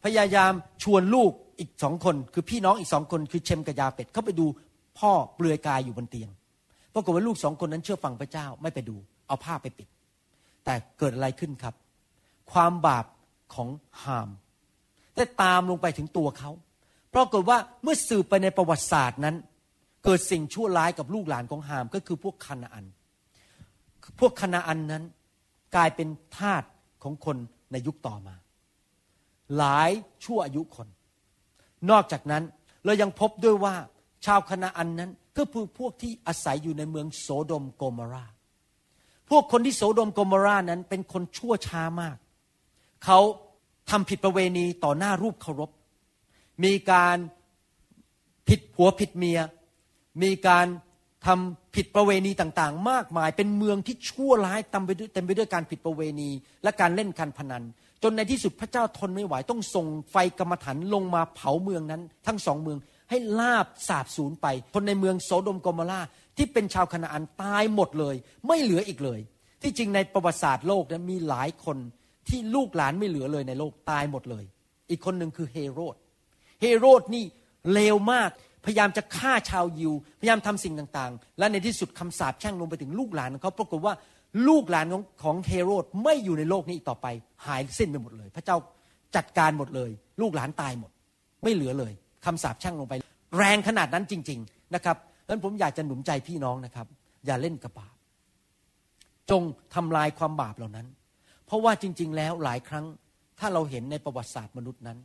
พยายามชวนลูกอีกสองคน คือพี่น้องอีกสองคนคือเชมกับยาเป็ดเข้าไปดูพ่อเปลือยกายอยู่บนเตียงปรากฏว่าลูกสองคนนั้นเชื่อฟังพระเจ้าไม่ไปดู เอาผ้าไปปิด แต่เกิดอะไรขึ้นครับ ความบาปของฮามได้ตามลงไปถึงตัวเขาปรากฏว่าเมื่อสืบไปในประวัติศาสตร์นั้น เกิดสิ่งชั่วร้ายกับลูกหลานของฮามก็คือพวกคานาอัน พวกคานาอันนั้นกลายเป็นทาสของคนในยุคต่อมา หลายชั่วอายุคน นอกจากนั้นเรายังพบด้วยว่าชาวคณาอันนั้นก็คือพวกที่อาศัยอยู่ในเมืองโสโดมโกมรา พวกคนที่โสโดมโกมรานั้นเป็นคนชั่วช้ามาก เขาทำผิดประเวณีต่อหน้ารูปเคารพ มีการผิดผัวผิดเมีย มีการ ทำผิดประเวณีต่างๆ มากมาย เป็นเมืองที่ชั่วร้ายเต็มไปด้วยเต็มไปด้วยการผิดประเวณี และการเล่นการพนัน จนในที่สุดพระเจ้าทนไม่ไหวต้องส่งไฟกรรมฐานลงมาเผาเมืองนั้น ทั้งสองเมืองให้ลาบสาบสูญไป คนในเมืองโซโดมกอมราที่เป็นชาวคณาอันตายหมดเลย ไม่เหลืออีกเลย ที่จริงในประวัติศาสตร์โลกนะมีหลายคนที่ลูกหลานไม่เหลือเลยในโลกตายหมดเลย อีกคนหนึ่งคือเฮโรด เฮโรดนี่เลวมาก พยายามจะฆ่าชาวยิว พยายามทำสิ่งต่างๆ และในที่สุดคำสาปแช่งลงไปถึงลูกหลานของเขาปรากฏว่าลูกหลานของของเฮโรดไม่อยู่ในโลกนี้อีกต่อไป หายสิ้นไปหมดเลย พระเจ้าจัดการหมดเลย ลูกหลานตายหมด ไม่เหลือเลยคำสาปแช่งลงไป แรงขนาดนั้นจริง ๆนะครับดังนั้นผมอยากจะหนุนใจพี่น้องนะครับ อย่าเล่นกับบาปจงทำลายความบาปเหล่านั้น เพราะว่าจริง ๆ แล้วหลายครั้งถ้าเราเห็นในประวัติศาสตร์มนุษย์นั้น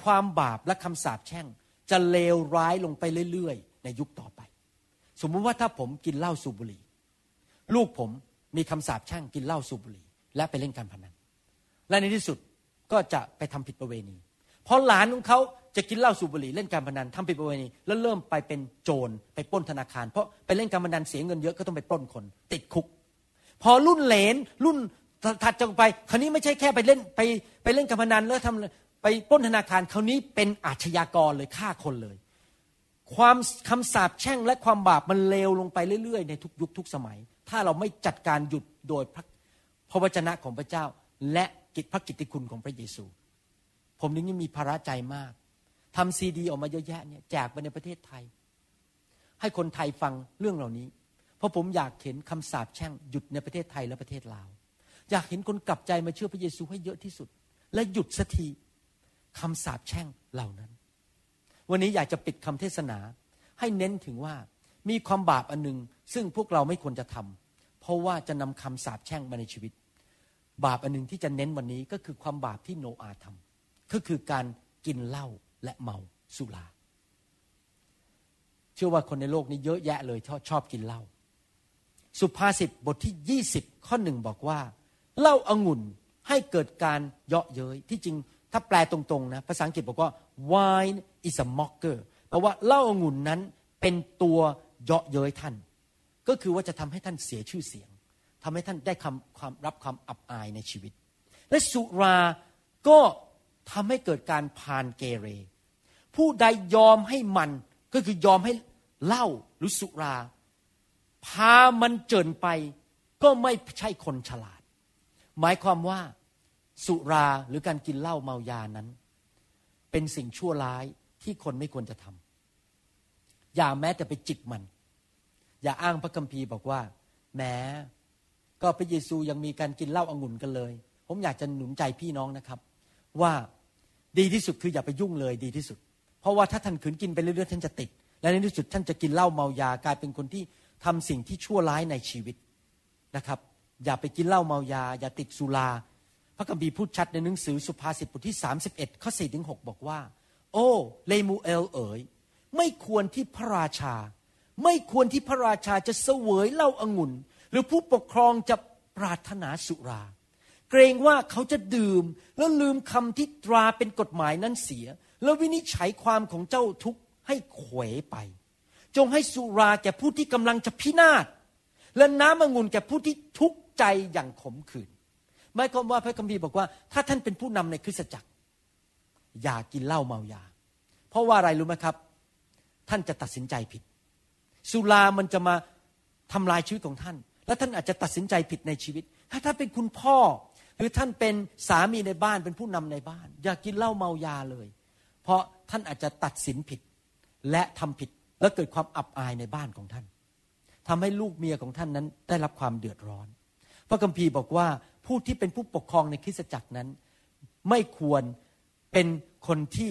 ความบาปและคำสาปแช่ง จะเลวร้ายลงไปเรื่อยๆ ในยุคต่อไป สมมุติว่าถ้าผมกินเหล้าสูบบุหรี่ ลูกผมมีคำสาปแช่งกินเหล้าสูบบุหรี่ และไปเล่นการพนันและในที่สุดก็จะไปทำผิดประเวณี เพอหลานของเขาจะกินเหล้าสูบบุหรี่เล่นการพนันทำผิดประเวณี แล้วเริ่มไปเป็นโจรไปปล้นธนาคาร เพราะไปเล่นการพนันเสียเงินเยอะก็ต้องไปปล้นคน ติดคุก พอรุ่นเหลนรุ่นถัดจากไป คราวนี้ไม่ใช่แค่ไปเล่นไปไปเล่นการพนันแล้วทำ ไปปล้นธนาคารคราวนี้เป็นอาชญากรเลยฆ่าคนเลย ความคำสาปแช่งและความบาปมันเลวลงไปเรื่อยๆ ในทุกยุคทุกสมัย ถ้าเราไม่จัดการหยุดโดยพระพระวจนะของพระเจ้า และกิจพระกิตติคุณของพระเยซู ผมนี้มีภาระใจมากทำซีดีออกมาเยอะแยะเนี่ยแจกไปในประเทศไทย ให้คนไทยฟังเรื่องเหล่านี้ เพราะผมอยากเห็นคำสาปแช่งหยุดในประเทศไทยและประเทศลาว อยากเห็นคนกลับใจมาเชื่อพระเยซูให้เยอะที่สุด และหยุดสักที คำสาปแช่งเหล่านั้น วันนี้อยากจะปิดคำเทศนา ให้เน้นถึงว่ามีความบาปอันหนึ่งซึ่งพวกเราไม่ควรจะทำเพราะว่าจะนำคำสาปแช่งมาในชีวิต บาปอันหนึ่งที่จะเน้นวันนี้ก็คือความบาปที่โนอาทำก็คือการกินเหล้าและเมาสุราเชื่อว่าคนในโลกนี้เยอะแยะเลยชอบชอบกินเหล้าสุภาษิตบทที่ 20 ข้อหนึ่งบอกว่าเหล้าอางุ่นให้เกิดการเยาะเย้ยที่จริง ถ้าแปลตรงๆนะภาษาอังกฤษบอกว่า wine is a mocker เพราะว่าเหล้าองุ่นนั้นเป็นตัวเยาะเย้ยท่าน ก็คือว่าจะทำให้ท่านเสียชื่อเสียงทำให้ท่านได้คำความรับความอับอายในชีวิต และสุราก็ทำให้เกิดการพานเกเร ผู้ใดยอมให้มันก็คือยอมให้เหล้าหรือสุรา พามันเจินไปก็ไม่ใช่คนฉลาด หมายความว่า สุราหรือการกินเหล้าเมายานั้น เป็นสิ่งชั่วร้ายที่คนไม่ควรจะทำอย่าแม้แต่ไปจิกมัน อย่าอ้างพระคัมภีร์บอกว่าแม้ก็พระเยซูยังมีการกินเหล้าอางุ่นกันเลย ผมอยากจะหนุนใจพี่น้องนะครับ ว่าดีที่สุดคืออย่าไปยุ่งเลยดีที่สุด เพราะว่าถ้าท่านขืนกินไปเรื่อยๆท่านจะติด และในที่สุดท่านจะกินเหล้าเมายากลายเป็นคนที่ทำสิ่งที่ชั่วร้ายในชีวิตนะครับ อย่าไปกินเหล้าเมายา อย่าติดสุรา พระคัมภีร์พูดชัดในหนังสือสุภาษิตบทที่ 31 ข้อ4ถึง6บอกว่า โอ้เลมูเอลเอ๋ยไม่ควรที่พระราชา ไม่ควรที่พระราชาจะเสวยเหล้าอางุ่น หรือผู้ปกครองจะปรารถนาสุรา เกรงว่าเขาจะดื่มแล้วลืมคำที่ตราเป็นกฎหมายนั้นเสีย แล้ววินิจฉัยความของเจ้าทุกข์ให้เขวไป จงให้สุราแก่ผู้ที่กำลังจะพินาศและน้ำองุ่นแก่ผู้ที่ทุกข์ใจอย่างขมขื่น หมายความว่าพระคัมภีร์บอกว่า ถ้าท่านเป็นผู้นำในคริสตจักร อย่ากินเหล้าเมายา เพราะว่าอะไรรู้ไหมครับ ท่านจะตัดสินใจผิด สุรามันจะมาทำลายชีวิตของท่าน และท่านอาจจะตัดสินใจผิดในชีวิต ถ้าท่านเป็นคุณพ่อ หรือท่านเป็นสามีในบ้านเป็นผู้นำในบ้าน อย่ากินเหล้าเมายาเลย เพราะท่านอาจจะตัดสินผิดและทำผิดและเกิดความอับอายในบ้านของท่านทำให้ลูกเมียของท่านนั้นได้รับความเดือดร้อน พระคัมภีร์บอกว่า ผู้ที่เป็นผู้ปกครองในคริสตจักรนั้น ไม่ควรเป็นคนที่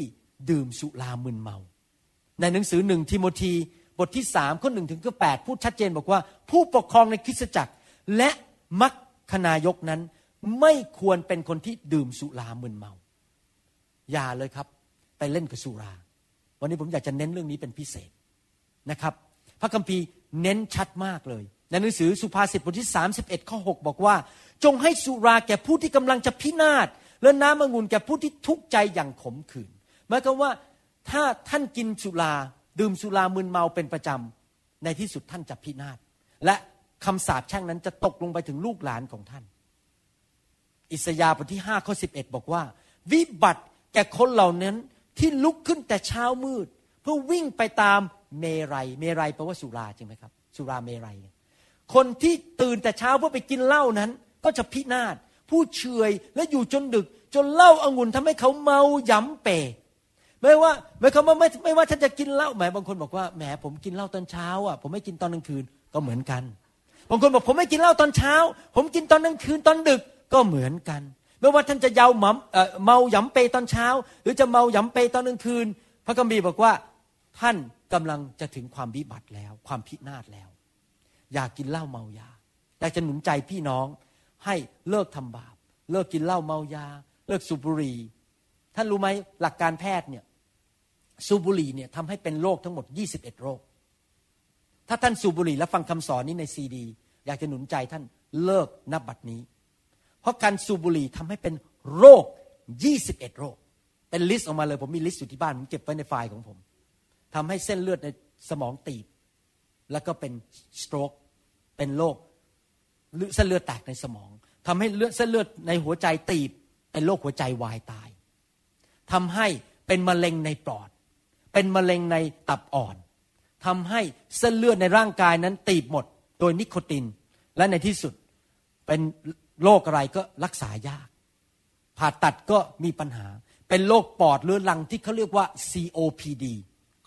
ดื่มสุรามึนเมา ในหนังสือหนึ่งทิโมธีบทที่สามข้อหนึ่งถึงข้อแปดพูดชัดเจนบอกว่า ผู้ปกครองในคริสตจักร และมัคคณายกนั้น ไม่ควรเป็นคนที่ดื่มสุรามึนเมา อย่าเลยครับ ไปเล่นกับสุรา วันนี้ผมอยากจะเน้นเรื่องนี้เป็นพิเศษนะครับ พระคัมภีร์เน้นชัดมากเลย ในหนังสือสุภาษิตบทที่ 31 ข้อ 6 บอกว่า จงให้สุราแก่ผู้ที่กำลังจะพินาศและน้ำองุ่นแก่ผู้ที่ทุกข์ใจอย่างขมขื่นหมายความว่าถ้าท่านกินสุราดื่มสุรามึนเมาเป็นประจำ ในที่สุดท่านจะพินาศและคำสาปแช่งนั้นจะตกลงไปถึงลูกหลานของท่าน อิสยาห์บทที่5ข้อ11 บอกว่า วิบัติแก่คนเหล่านั้นที่ลุกขึ้นแต่เช้ามืด เพื่อวิ่งไปตามเมรัย เมรัยแปลว่าสุราจริงไหมครับ สุราเมรัย คนที่ตื่นแต่เช้าเพื่อไปกินเหล้านั้น ก็จะพินาศผู้เฉยและอยู่จนดึก จนเหล้าอางุ่นทำให้เขาเมาหยำเปไม่ว่าหมายความว่าไม่ไม่ว่าท่านจะกินเหล้าแหมบางคนบอกว่าแหมผมกินเหล้าตอนเช้าอะผมไม่กินตอนกลางคืนก็เหมือนกันบางคนบอกผมไม่กินเหล้าตอนเช้า ผมกินตอนกลางคืนตอนดึกก็เหมือนกัน ไม่ว่าท่านจะเยาหมเมาหยำเปตอนเช้า หรือจะเมาหยำเปตอนกลางคืน พระคัมภีบอกว่าท่านกำลังจะถึงความวิบัติแล้ว ความพินาศแล้ว อย่ากกินเหล้าเมายาอยากจะหนุนใจพี่น้องให้เลิกทำบาป เลิกกินเหล้าเมายา เลิกสูบบุหรี่ท่านรู้ไหมหลักการแพทย์เนี่ยสูบบุหรี่เนี่ยทำให้เป็นโรคทั้งหมด 21 โรค ถ้าท่านสูบบุหรี่และฟังคำสอนนี้ในซีดี อยากจะหนุนใจท่านเลิกนับบัดนี้ เพราะการสูบบุหรี่ทำให้เป็นโรค 21 โรค เป็น list ออกมาเลยผมมี list อยู่ที่บ้านผมเก็บไว้ในไฟล์ของผมทำให้เส้นเลือดในสมองตีบ แล้วก็เป็นสโตรกเป็นโรคเส้นเลือดแตกในสมองทำให้เลือดเส้นเลือดในหัวใจตีบ เป็นโรคหัวใจวายตายทำให้เป็นมะเร็งในปอด เป็นมะเร็งในตับอ่อนทำให้เส้นเลือดในร่างกายนั้นตีบหมด โดยนิโคติน และในที่สุดเป็นโรคอะไรก็รักษายาก ผ่าตัดก็มีปัญหา เป็นโรคปอดเรื้อรังที่เขาเรียกว่า COPD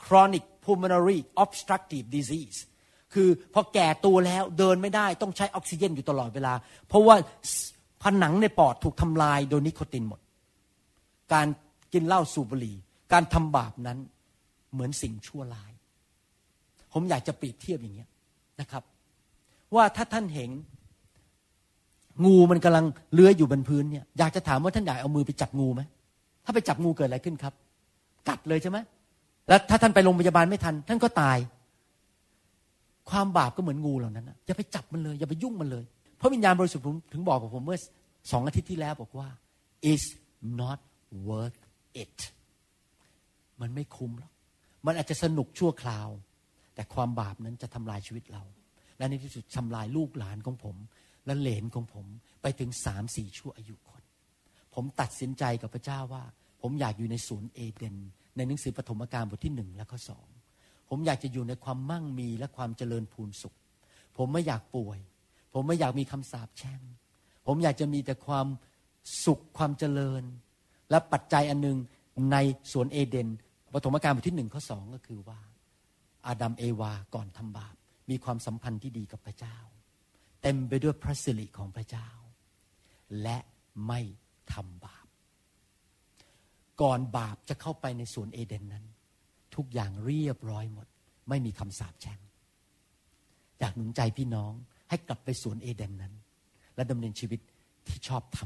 chronic pulmonary obstructive disease คือพอแก่ตัวแล้วเดินไม่ได้ต้องใช้ออกซิเจนอยู่ตลอดเวลา เพราะว่าผนังในปอดถูกทำลายโดยนิโคตินหมด การกินเหล้าสูบบุหรี่ การทำบาปนั้นเหมือนสิ่งชั่วร้าย ผมอยากจะเปรียบเทียบอย่างเงี้ยนะครับ ว่าถ้าท่านเห็นงูมันกำลังเลื้อยอยู่บนพื้นเนี่ยอยากจะถามว่าท่านอยากเอามือไปจับงูไหมถ้าไปจับงูเกิดอะไรขึ้นครับ กัดเลยใช่ไหมแล้วถ้าท่านไปโรงพยาบาลไม่ทัน ท่านก็ตาย ความบาปก็เหมือนงูเหล่านั้นนะอย่าไปจับมันเลยอย่าไปยุ่งมันเลยพระวิญญาณบริสุทธิ์ผมถึงบอกกับผมเมื่อสองอาทิตย์ที่แล้วบอกว่า is not worth it มันไม่คุ้มหรอกมันอาจจะสนุกชั่วคราว แต่ความบาปนั้นจะทำลายชีวิตเรา และในที่สุดทำลายลูกหลานของผม และเหลนของผมไปถึงสามสี่ชั่วอายุคน ผมตัดสินใจกับพระเจ้าว่า ผมอยากอยู่ในสวนเอเดน ในหนังสือปฐมกาลบทที่หนึ่งและข้อสอง ผมอยากจะอยู่ในความมั่งมีและความเจริญพูนสุข ผมไม่อยากป่วย ผมไม่อยากมีคำสาปแช่ง ผมอยากจะมีแต่ความสุขความเจริญ และปัจจัยอันหนึ่งในสวนเอเดนปฐมกาลบทที่หนึ่งข้อสองก็คือว่า อาดัมเอวาก่อนทำบาป มีความสัมพันธ์ที่ดีกับพระเจ้า เต็มไปด้วยพระสิริของพระเจ้า และไม่ทำบาป ก่อนบาปจะเข้าไปในสวนเอเดนนั้น ทุกอย่างเรียบร้อยหมด ไม่มีคำสาปแช่งอยากหนุนใจพี่น้องให้กลับไปสวนเอเดนนั้น และดำเนินชีวิตที่ชอบท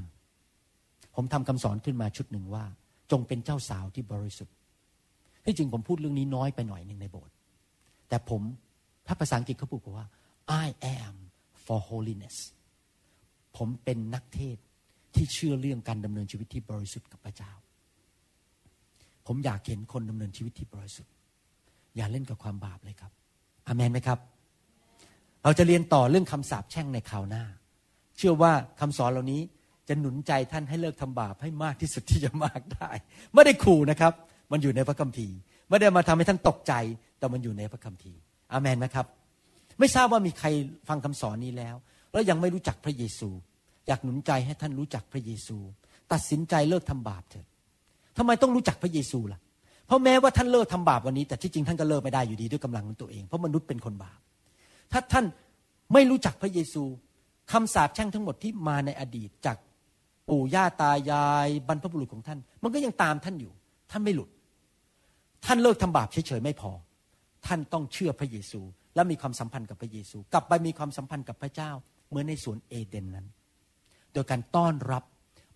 ำผมทำคำสอนขึ้นมาชุดหนึ่งว่า จงเป็นเจ้าสาวที่บริสุทธิ์ที่จริงผมพูดเรื่องนี้น้อยไปหน่อยหนึ่งในโบสถ์แต่ผมถ้าภาษาอังกฤษเขาพูดว่า I am for holiness ผมเป็นนักเทศที่เชื่อเรื่องการดำเนินชีวิตที่บริสุทธิ์กับพระเจ้า ผมอยากเห็นคนดำเนินชีวิตที่บริสุทธิ์ อย่าเล่นกับความบาปเลยครับอามนไหมครับ เราจะเรียนต่อเรื่องคำสาปแช่งในคราวหน้า เชื่อว่าคำสอนเหล่านี้จะหนุนใจท่านให้เลิกทำบาปให้มากที่สุดที่จะมากได้ ไม่ได้ขู่นะครับ มันอยู่ในพระคัมภีร์ ไม่ได้มาทำให้ท่านตกใจ แต่มันอยู่ในพระคัมภีร์อามันไหมครับ ไม่ทราบว่ามีใครฟังคำสอนนี้แล้ว แล้วยังไม่รู้จักพระเยซู อยากหนุนใจให้ท่านรู้จักพระเยซู ตัดสินใจเลิกทำบาปเถิด ทำไมต้องรู้จักพระเยซูล่ะ เพราะแม้ว่าท่านเลิกทำบาปวันนี้ แต่ที่จริงท่านก็เลิกไม่ได้อยู่ดีด้วยกำลังของตัวเอง เพราะมนุษย์เป็นคนบาป ถ้าท่านไม่รู้จักพระเยซูคำสาปแช่งทั้งหมดที่มาในอดีตจากปู่ย่าตายายบรรพบุรุษของท่าน มันก็ยังตามท่านอยู่ ท่านไม่หลุด ท่านเลิกทำบาปเฉยๆไม่พอ ท่านต้องเชื่อพระเยซู และมีความสัมพันธ์กับพระเยซู กลับไปมีความสัมพันธ์กับพระเจ้า เหมือนในสวนเอเดนนั้น โดยการต้อนรับ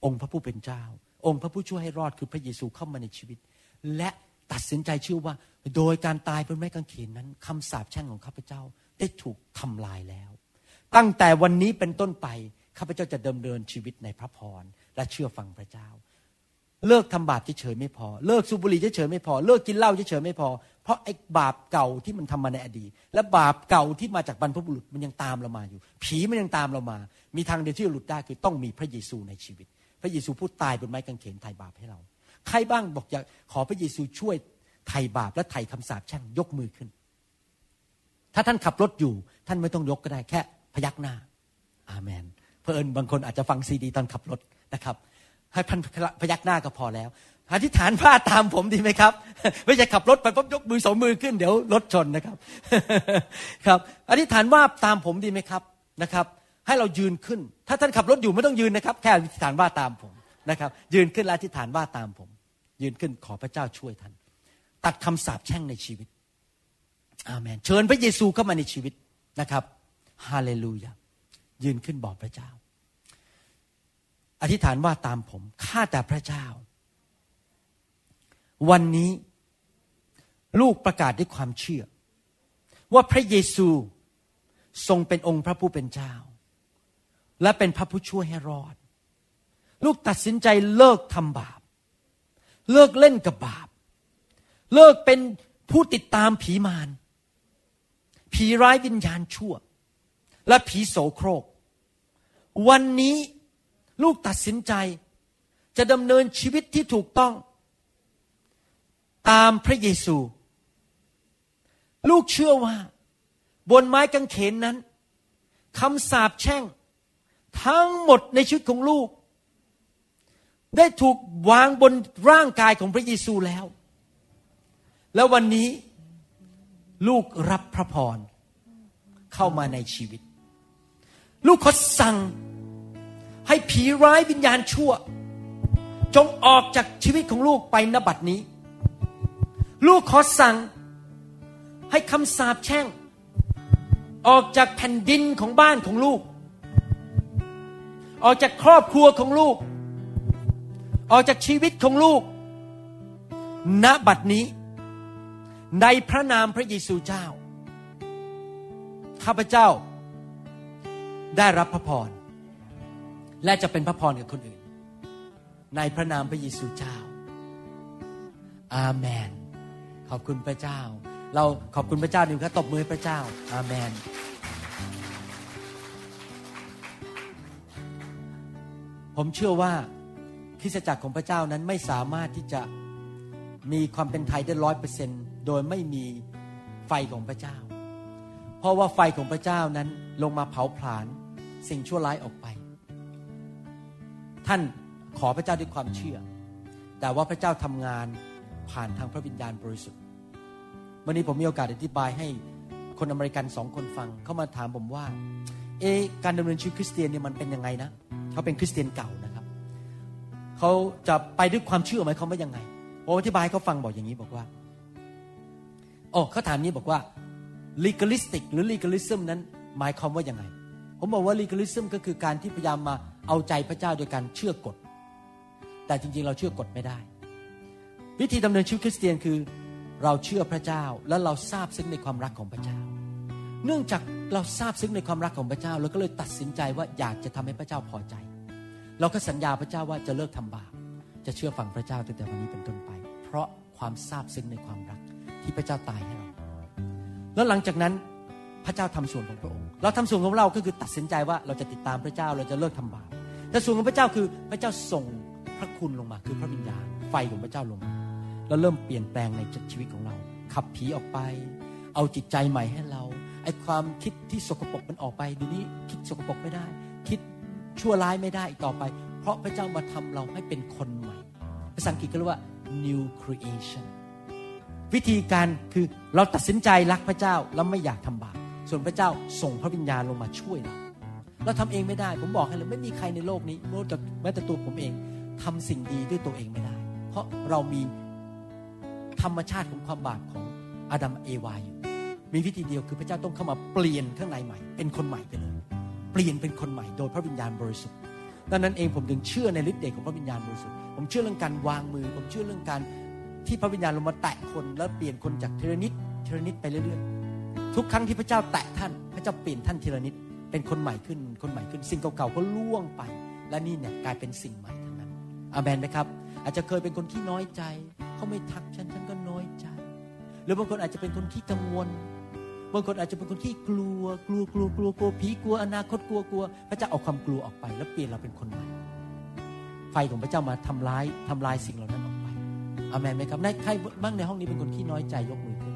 องค์พระผู้เป็นเจ้า องค์พระผู้ช่วยให้รอดคือพระเยซูเข้ามาในชีวิต และตัดสินใจเชื่อว่า โดยการตายบนไม้กางเขนนั้นคำสาปแช่งของข้าพเจ้าได้ถูกทำลายแล้ว ตั้งแต่วันนี้เป็นต้นไปข้าพเจ้าจะดำเนินชีวิตในพระพรและเชื่อฟังพระเจ้า เลิกทำบาปเฉยไม่พอ เลิกสูบบุหรี่เฉยไม่พอ เลิกกินเหล้าเฉยไม่พอ เพราะไอ้บาปเก่าที่มันทำมาในอดีต และบาปเก่าที่มาจากบรรพบุรุษมันยังตามเรามาอยู่ ผีมันยังตามเรามา มีทางเดียวที่จะหลุดได้คือต้องมีพระเยซูในชีวิต พระเยซูพูดตายบนไม้กางเขนไถ่บาปให้เรา ใครบ้างบอกอยากขอพระเยซูช่วยไถ่บาปและไถ่คำสาปแช่งยกมือขึ้น ถ้าท่านขับรถอยู่ ท่านไม่ต้องยกก็ได้แค่พยักหน้า อาเมน เพอเอิญบางคนอาจจะฟังซีดีตอนขับรถนะครับ ให้พันพยักหน้าก็พอแล้วอธิษฐานพลาตามผมดีไหมครับ ไม่ใช่ขับรถไปปุ๊บยกมือสองมือขึ้นเดี๋ยวรถชนนะครับ ครับ อธิษฐานว่าตามผมดีไหมครับนะครับ ให้เรายืนขึ้น ถ้าท่านขับรถอยู่ไม่ต้องยืนนะครับ แค่อธิษฐานว่าตามผมนะครับ ยืนขึ้นและอธิษฐานว่าตามผม ยืนขึ้นขอพระเจ้าช่วยท่าน ตัดคำสาปแช่งในชีวิต อาเมน เชิญพระเยซูเข้ามาในชีวิตนะครับ ฮาเลลูยา ยืนขึ้นบอกพระเจ้า อธิษฐานว่าตามผม ข้าแต่พระเจ้า วันนี้ลูกประกาศด้วยความเชื่อ ว่าพระเยซูทรงเป็นองค์พระผู้เป็นเจ้า และเป็นพระผู้ช่วยให้รอด ลูกตัดสินใจเลิกทำบาป เลิกเล่นกับบาป เลิกเป็นผู้ติดตามผีมาร ผีร้ายวิญญาณชั่ว และผีโสโครก วันนี้ลูกตัดสินใจจะดำเนินชีวิตที่ถูกต้อง ตามพระเยซู ลูกเชื่อว่า บนไม้กางเขนนั้นคำสาปแช่ง ทั้งหมดในชีวิตของลูก ได้ถูกวางบนร่างกายของพระเยซูแล้ว แล้ววันนี้ลูกรับพระพรเข้ามาในชีวิต ลูกขอสั่งให้ผีร้ายวิญญาณชั่ว จงออกจากชีวิตของลูกไปนบัดนี้ ลูกขอสั่งให้คำสาปแช่ง ออกจากแผ่นดินของบ้านของลูก ออกจากครอบครัวของลูก ออกจากชีวิตของลูก ณ บัดนี้ ในพระนามพระเยซูเจ้า ข้าพเจ้า ได้รับพระพร และจะเป็นพระพรกับคนอื่น ในพระนามพระเยซูเจ้า อาเมน ขอบคุณพระเจ้า เราขอบคุณพระเจ้าหนึ่งครับตบมือพระเจ้า อาเมน ผมเชื่อว่าคริสตจักรของพระเจ้านั้นไม่สามารถที่จะมีความเป็นไทยได้ร้อยเปอร์เซนโดยไม่มีไฟของพระเจ้า เพราะว่าไฟของพระเจ้านั้นลงมาเผาผลาญสิ่งชั่วร้ายออกไป ท่านขอพระเจ้าด้วยความเชื่อ แต่ว่าพระเจ้าทำงานผ่านทางพระวิญญาณบริสุทธิ์ วันนี้ผมมีโอกาสอธิบายให้คนอเมริกันสองคนฟัง เข้ามาถามผมว่า เอ๊การดำเนินชีวิตคริสเตียนเนี่ยมันเป็นยังไงนะ เขาเป็นคริสเตียนเก่านะครับ เขาจะไปด้วยความเชื่อไหมเขาไม่ยังไงผมอธิบายเขาฟังบอกอย่างนี้บอกว่าโอ้เขาถามนี้บอกว่า legalistic หรือ legalism นั้นหมายความว่ายังไง ผมบอกว่า legalism ก็คือการที่พยายามมาเอาใจพระเจ้าโดยการเชื่อกฎ แต่จริงๆ เราเชื่อกฎไม่ได้ วิธีดำเนินชีวิตคริสเตียนคือเราเชื่อพระเจ้าและเราทราบซึ้งในความรักของพระเจ้า เนื่องจากเราทราบซึ้งในความรักของพระเจ้าเราก็เลยตัดสินใจว่าอยากจะทำให้พระเจ้าพอใจ เราก็สัญญาพระเจ้าว่าจะเลิกทำบาปจะเชื่อฟังพระเจ้าตั้งแต่วันนี้เป็นต้นไป เพราะความทราบซึ้งในความรักที่พระเจ้าตายให้เรา แล้วหลังจากนั้นพระเจ้าทำส่วนของพระองค์ เราทำส่วนของเราก็คือตัดสินใจว่าเราจะติดตามพระเจ้าเราจะเลิกทำบาปแต่ส่วนของพระเจ้าคือพระเจ้าส่งพระคุณลงมา คือพระวิญญาณไฟของพระเจ้าลงมาแล้วเริ่มเปลี่ยนแปลงในชีวิตของเรา ขับผีออกไป เอาจิตใจใหม่ให้เรา อ้ความคิดที่สกปรกมันออกไปเดี๋ยวนี้คิดสกปรกไม่ได้ คิดชั่วร้ายไม่ได้อีกต่อไป เพราะพระเจ้ามาทำเราให้เป็นคนใหม่ ภาษาอังกฤษก็เรียกว่า new creation วิธีการคือเราตัดสินใจรักพระเจ้าแล้วไม่อยากทำบาปส่วนพระเจ้าส่งพระวิญญาณลงมาช่วยเรา เราทำเองไม่ได้ ผมบอกให้เลยไม่มีใครในโลกนี้แม้แต่แม้แต่ตัวผมเองทำสิ่งดีด้วยตัวเองไม่ได้ เพราะเรามีธรรมชาติของความบาปของอาดัมเอวาอยู่ มีวิธีเดียวคือพระเจ้าต้องเข้ามาเปลี่ยนข้างในใหม่ เป็นคนใหม่ไปเลย เปลี่ยนเป็นคนใหม่โดยพระวิญญาณบริสุทธิ์ดังนั้นเองผมถึงเชื่อในฤทธิ์เดชของพระวิญญาณบริสุทธิ์ผมเชื่อเรื่องการวางมือ ผมเชื่อเรื่องการที่พระวิญญาณลงมาแตะคนแล้วเปลี่ยนคนจากเทรนิดเทรนิดไปเรื่อยๆ ทุกครั้งที่พระเจ้าแตะท่าน พระเจ้าเปลี่ยนท่านเทรนิดเป็นคนใหม่ขึ้น คนใหม่ขึ้น สิ่งเก่าๆก็ล่วงไป และนี่เนี่ยกลายเป็นสิ่งใหม่ทั้งนั้นอาเมนไหมครับ อาจจะเคยเป็นคนที่น้อยใจเขาไม่ทักฉันฉันก็น้อยใจ หรือบางคนอาจจะเป็นคนที่กังวล บางคนอาจจะเป็นคนที่กลัว กลัวกลัวกลัวกลัวผีกลัวอนาคตกลัวกลัว พระเจ้าเอาความกลัวออกไป แล้วเปลี่ยนเราเป็นคนใหม่ ไฟของพระเจ้ามาทำร้ายทำลายสิ่งเหล่านั้นออกไปอาเมนไหมครับในใครบ้างในห้องนี้เป็นคนที่น้อยใจยกมือขึ้น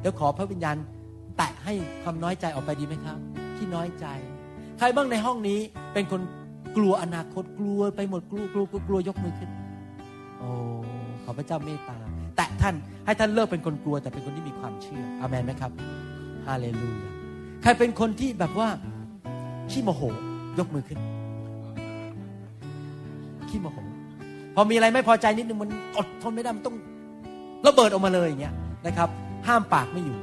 เดี๋ยวขอพระวิญญาณแตะให้ความน้อยใจออกไปดีไหมครับที่น้อยใจ ใครบ้างในห้องนี้เป็นคนกลัวอนาคตกลัวไปหมดกลัวกลัวกลัวกลัวยกมือขึ้น โอ้ขอพระเจ้าเมตตา ท่าน ให้ท่านเลิกเป็นคนกลัว แต่เป็นคนที่มีความเชื่ออาเมนไหมครับฮาเลลูยาใครเป็นคนที่แบบว่าขี้โมโห ยกมือขึ้นขี้โมโห พอมีอะไรไม่พอใจนิดนึงมันอดทนไม่ได้มันต้องระเบิดออกมาเลยอย่างเงี้ยนะครับ ห้ามปากไม่อยู่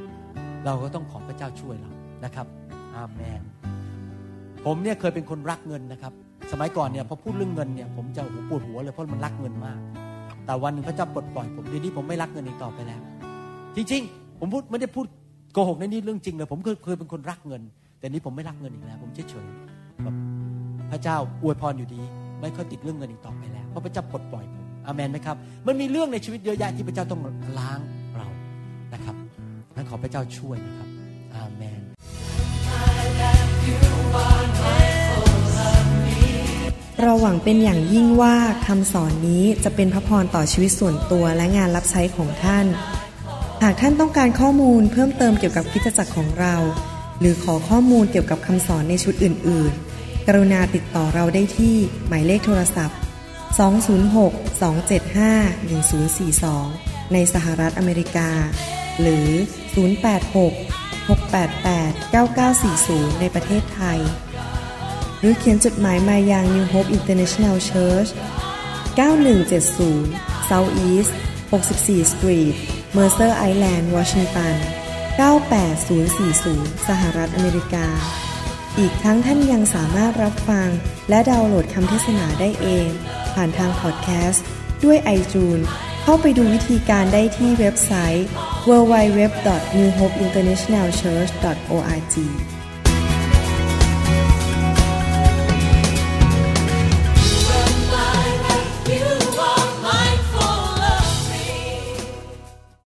เราก็ต้องขอพระเจ้าช่วยเรานะครับอาเมนผมเนี่ยเคยเป็นคนรักเงินนะครับ สมัยก่อนเนี่ยพอพูดเรื่องเงินเนี่ยผมจะปวดหัวเลยเพราะมันรักเงินมาก แต่วันหนึ่งพระเจ้าปลดปล่อยผมเดี๋ยวนี้ผมไม่รักเงินอีกต่อไปแล้ว จริงๆ ผมพูดไม่ได้พูดโกหกในนี้เรื่องจริงเลยผมเคยเคยเป็นคนรักเงิน แต่นี้ผมไม่รักเงินอีกแล้ว ผมเฉยๆแบบพระเจ้าอวยพรอยู่ดี ไม่ค่อยติดเรื่องเงินอีกต่อไปแล้วเพราะพระเจ้าปลดปล่อยผมอาเมนไหมครับมันมีเรื่องในชีวิตเยอะแยะที่พระเจ้าต้องล้างเรานะครับนั้นขอพระเจ้าช่วยนะครับอาเมน เราหวังเป็นอย่างยิ่งว่าคำสอนนี้จะเป็นพระพรต่อชีวิตส่วนตัวและงานรับใช้ของท่าน หากท่านต้องการข้อมูลเพิ่มเติมเกี่ยวกับคริสตจักรของเรา หรือขอข้อมูลเกี่ยวกับคำสอนในชุดอื่น ๆ กรุณาติดต่อเราได้ที่หมายเลขโทรศัพท์ 206-275-1042 ในสหรัฐอเมริกา หรือ 086-688-9940 ในประเทศไทย หรือเขียนจดหมายมายัง New Hope International Church 9170 South East 64 Street Mercer Island Washington 98040 สหรัฐอเมริกา อีกทั้งท่านยังสามารถรับฟัง และดาวน์โหลดคำเทศนาได้เอง ผ่านทางพอดแคสต์ ด้วยไอจูนเข้าไปดูวิธีการได้ที่เว็บไซต์ www.newhopeinternationalchurch.org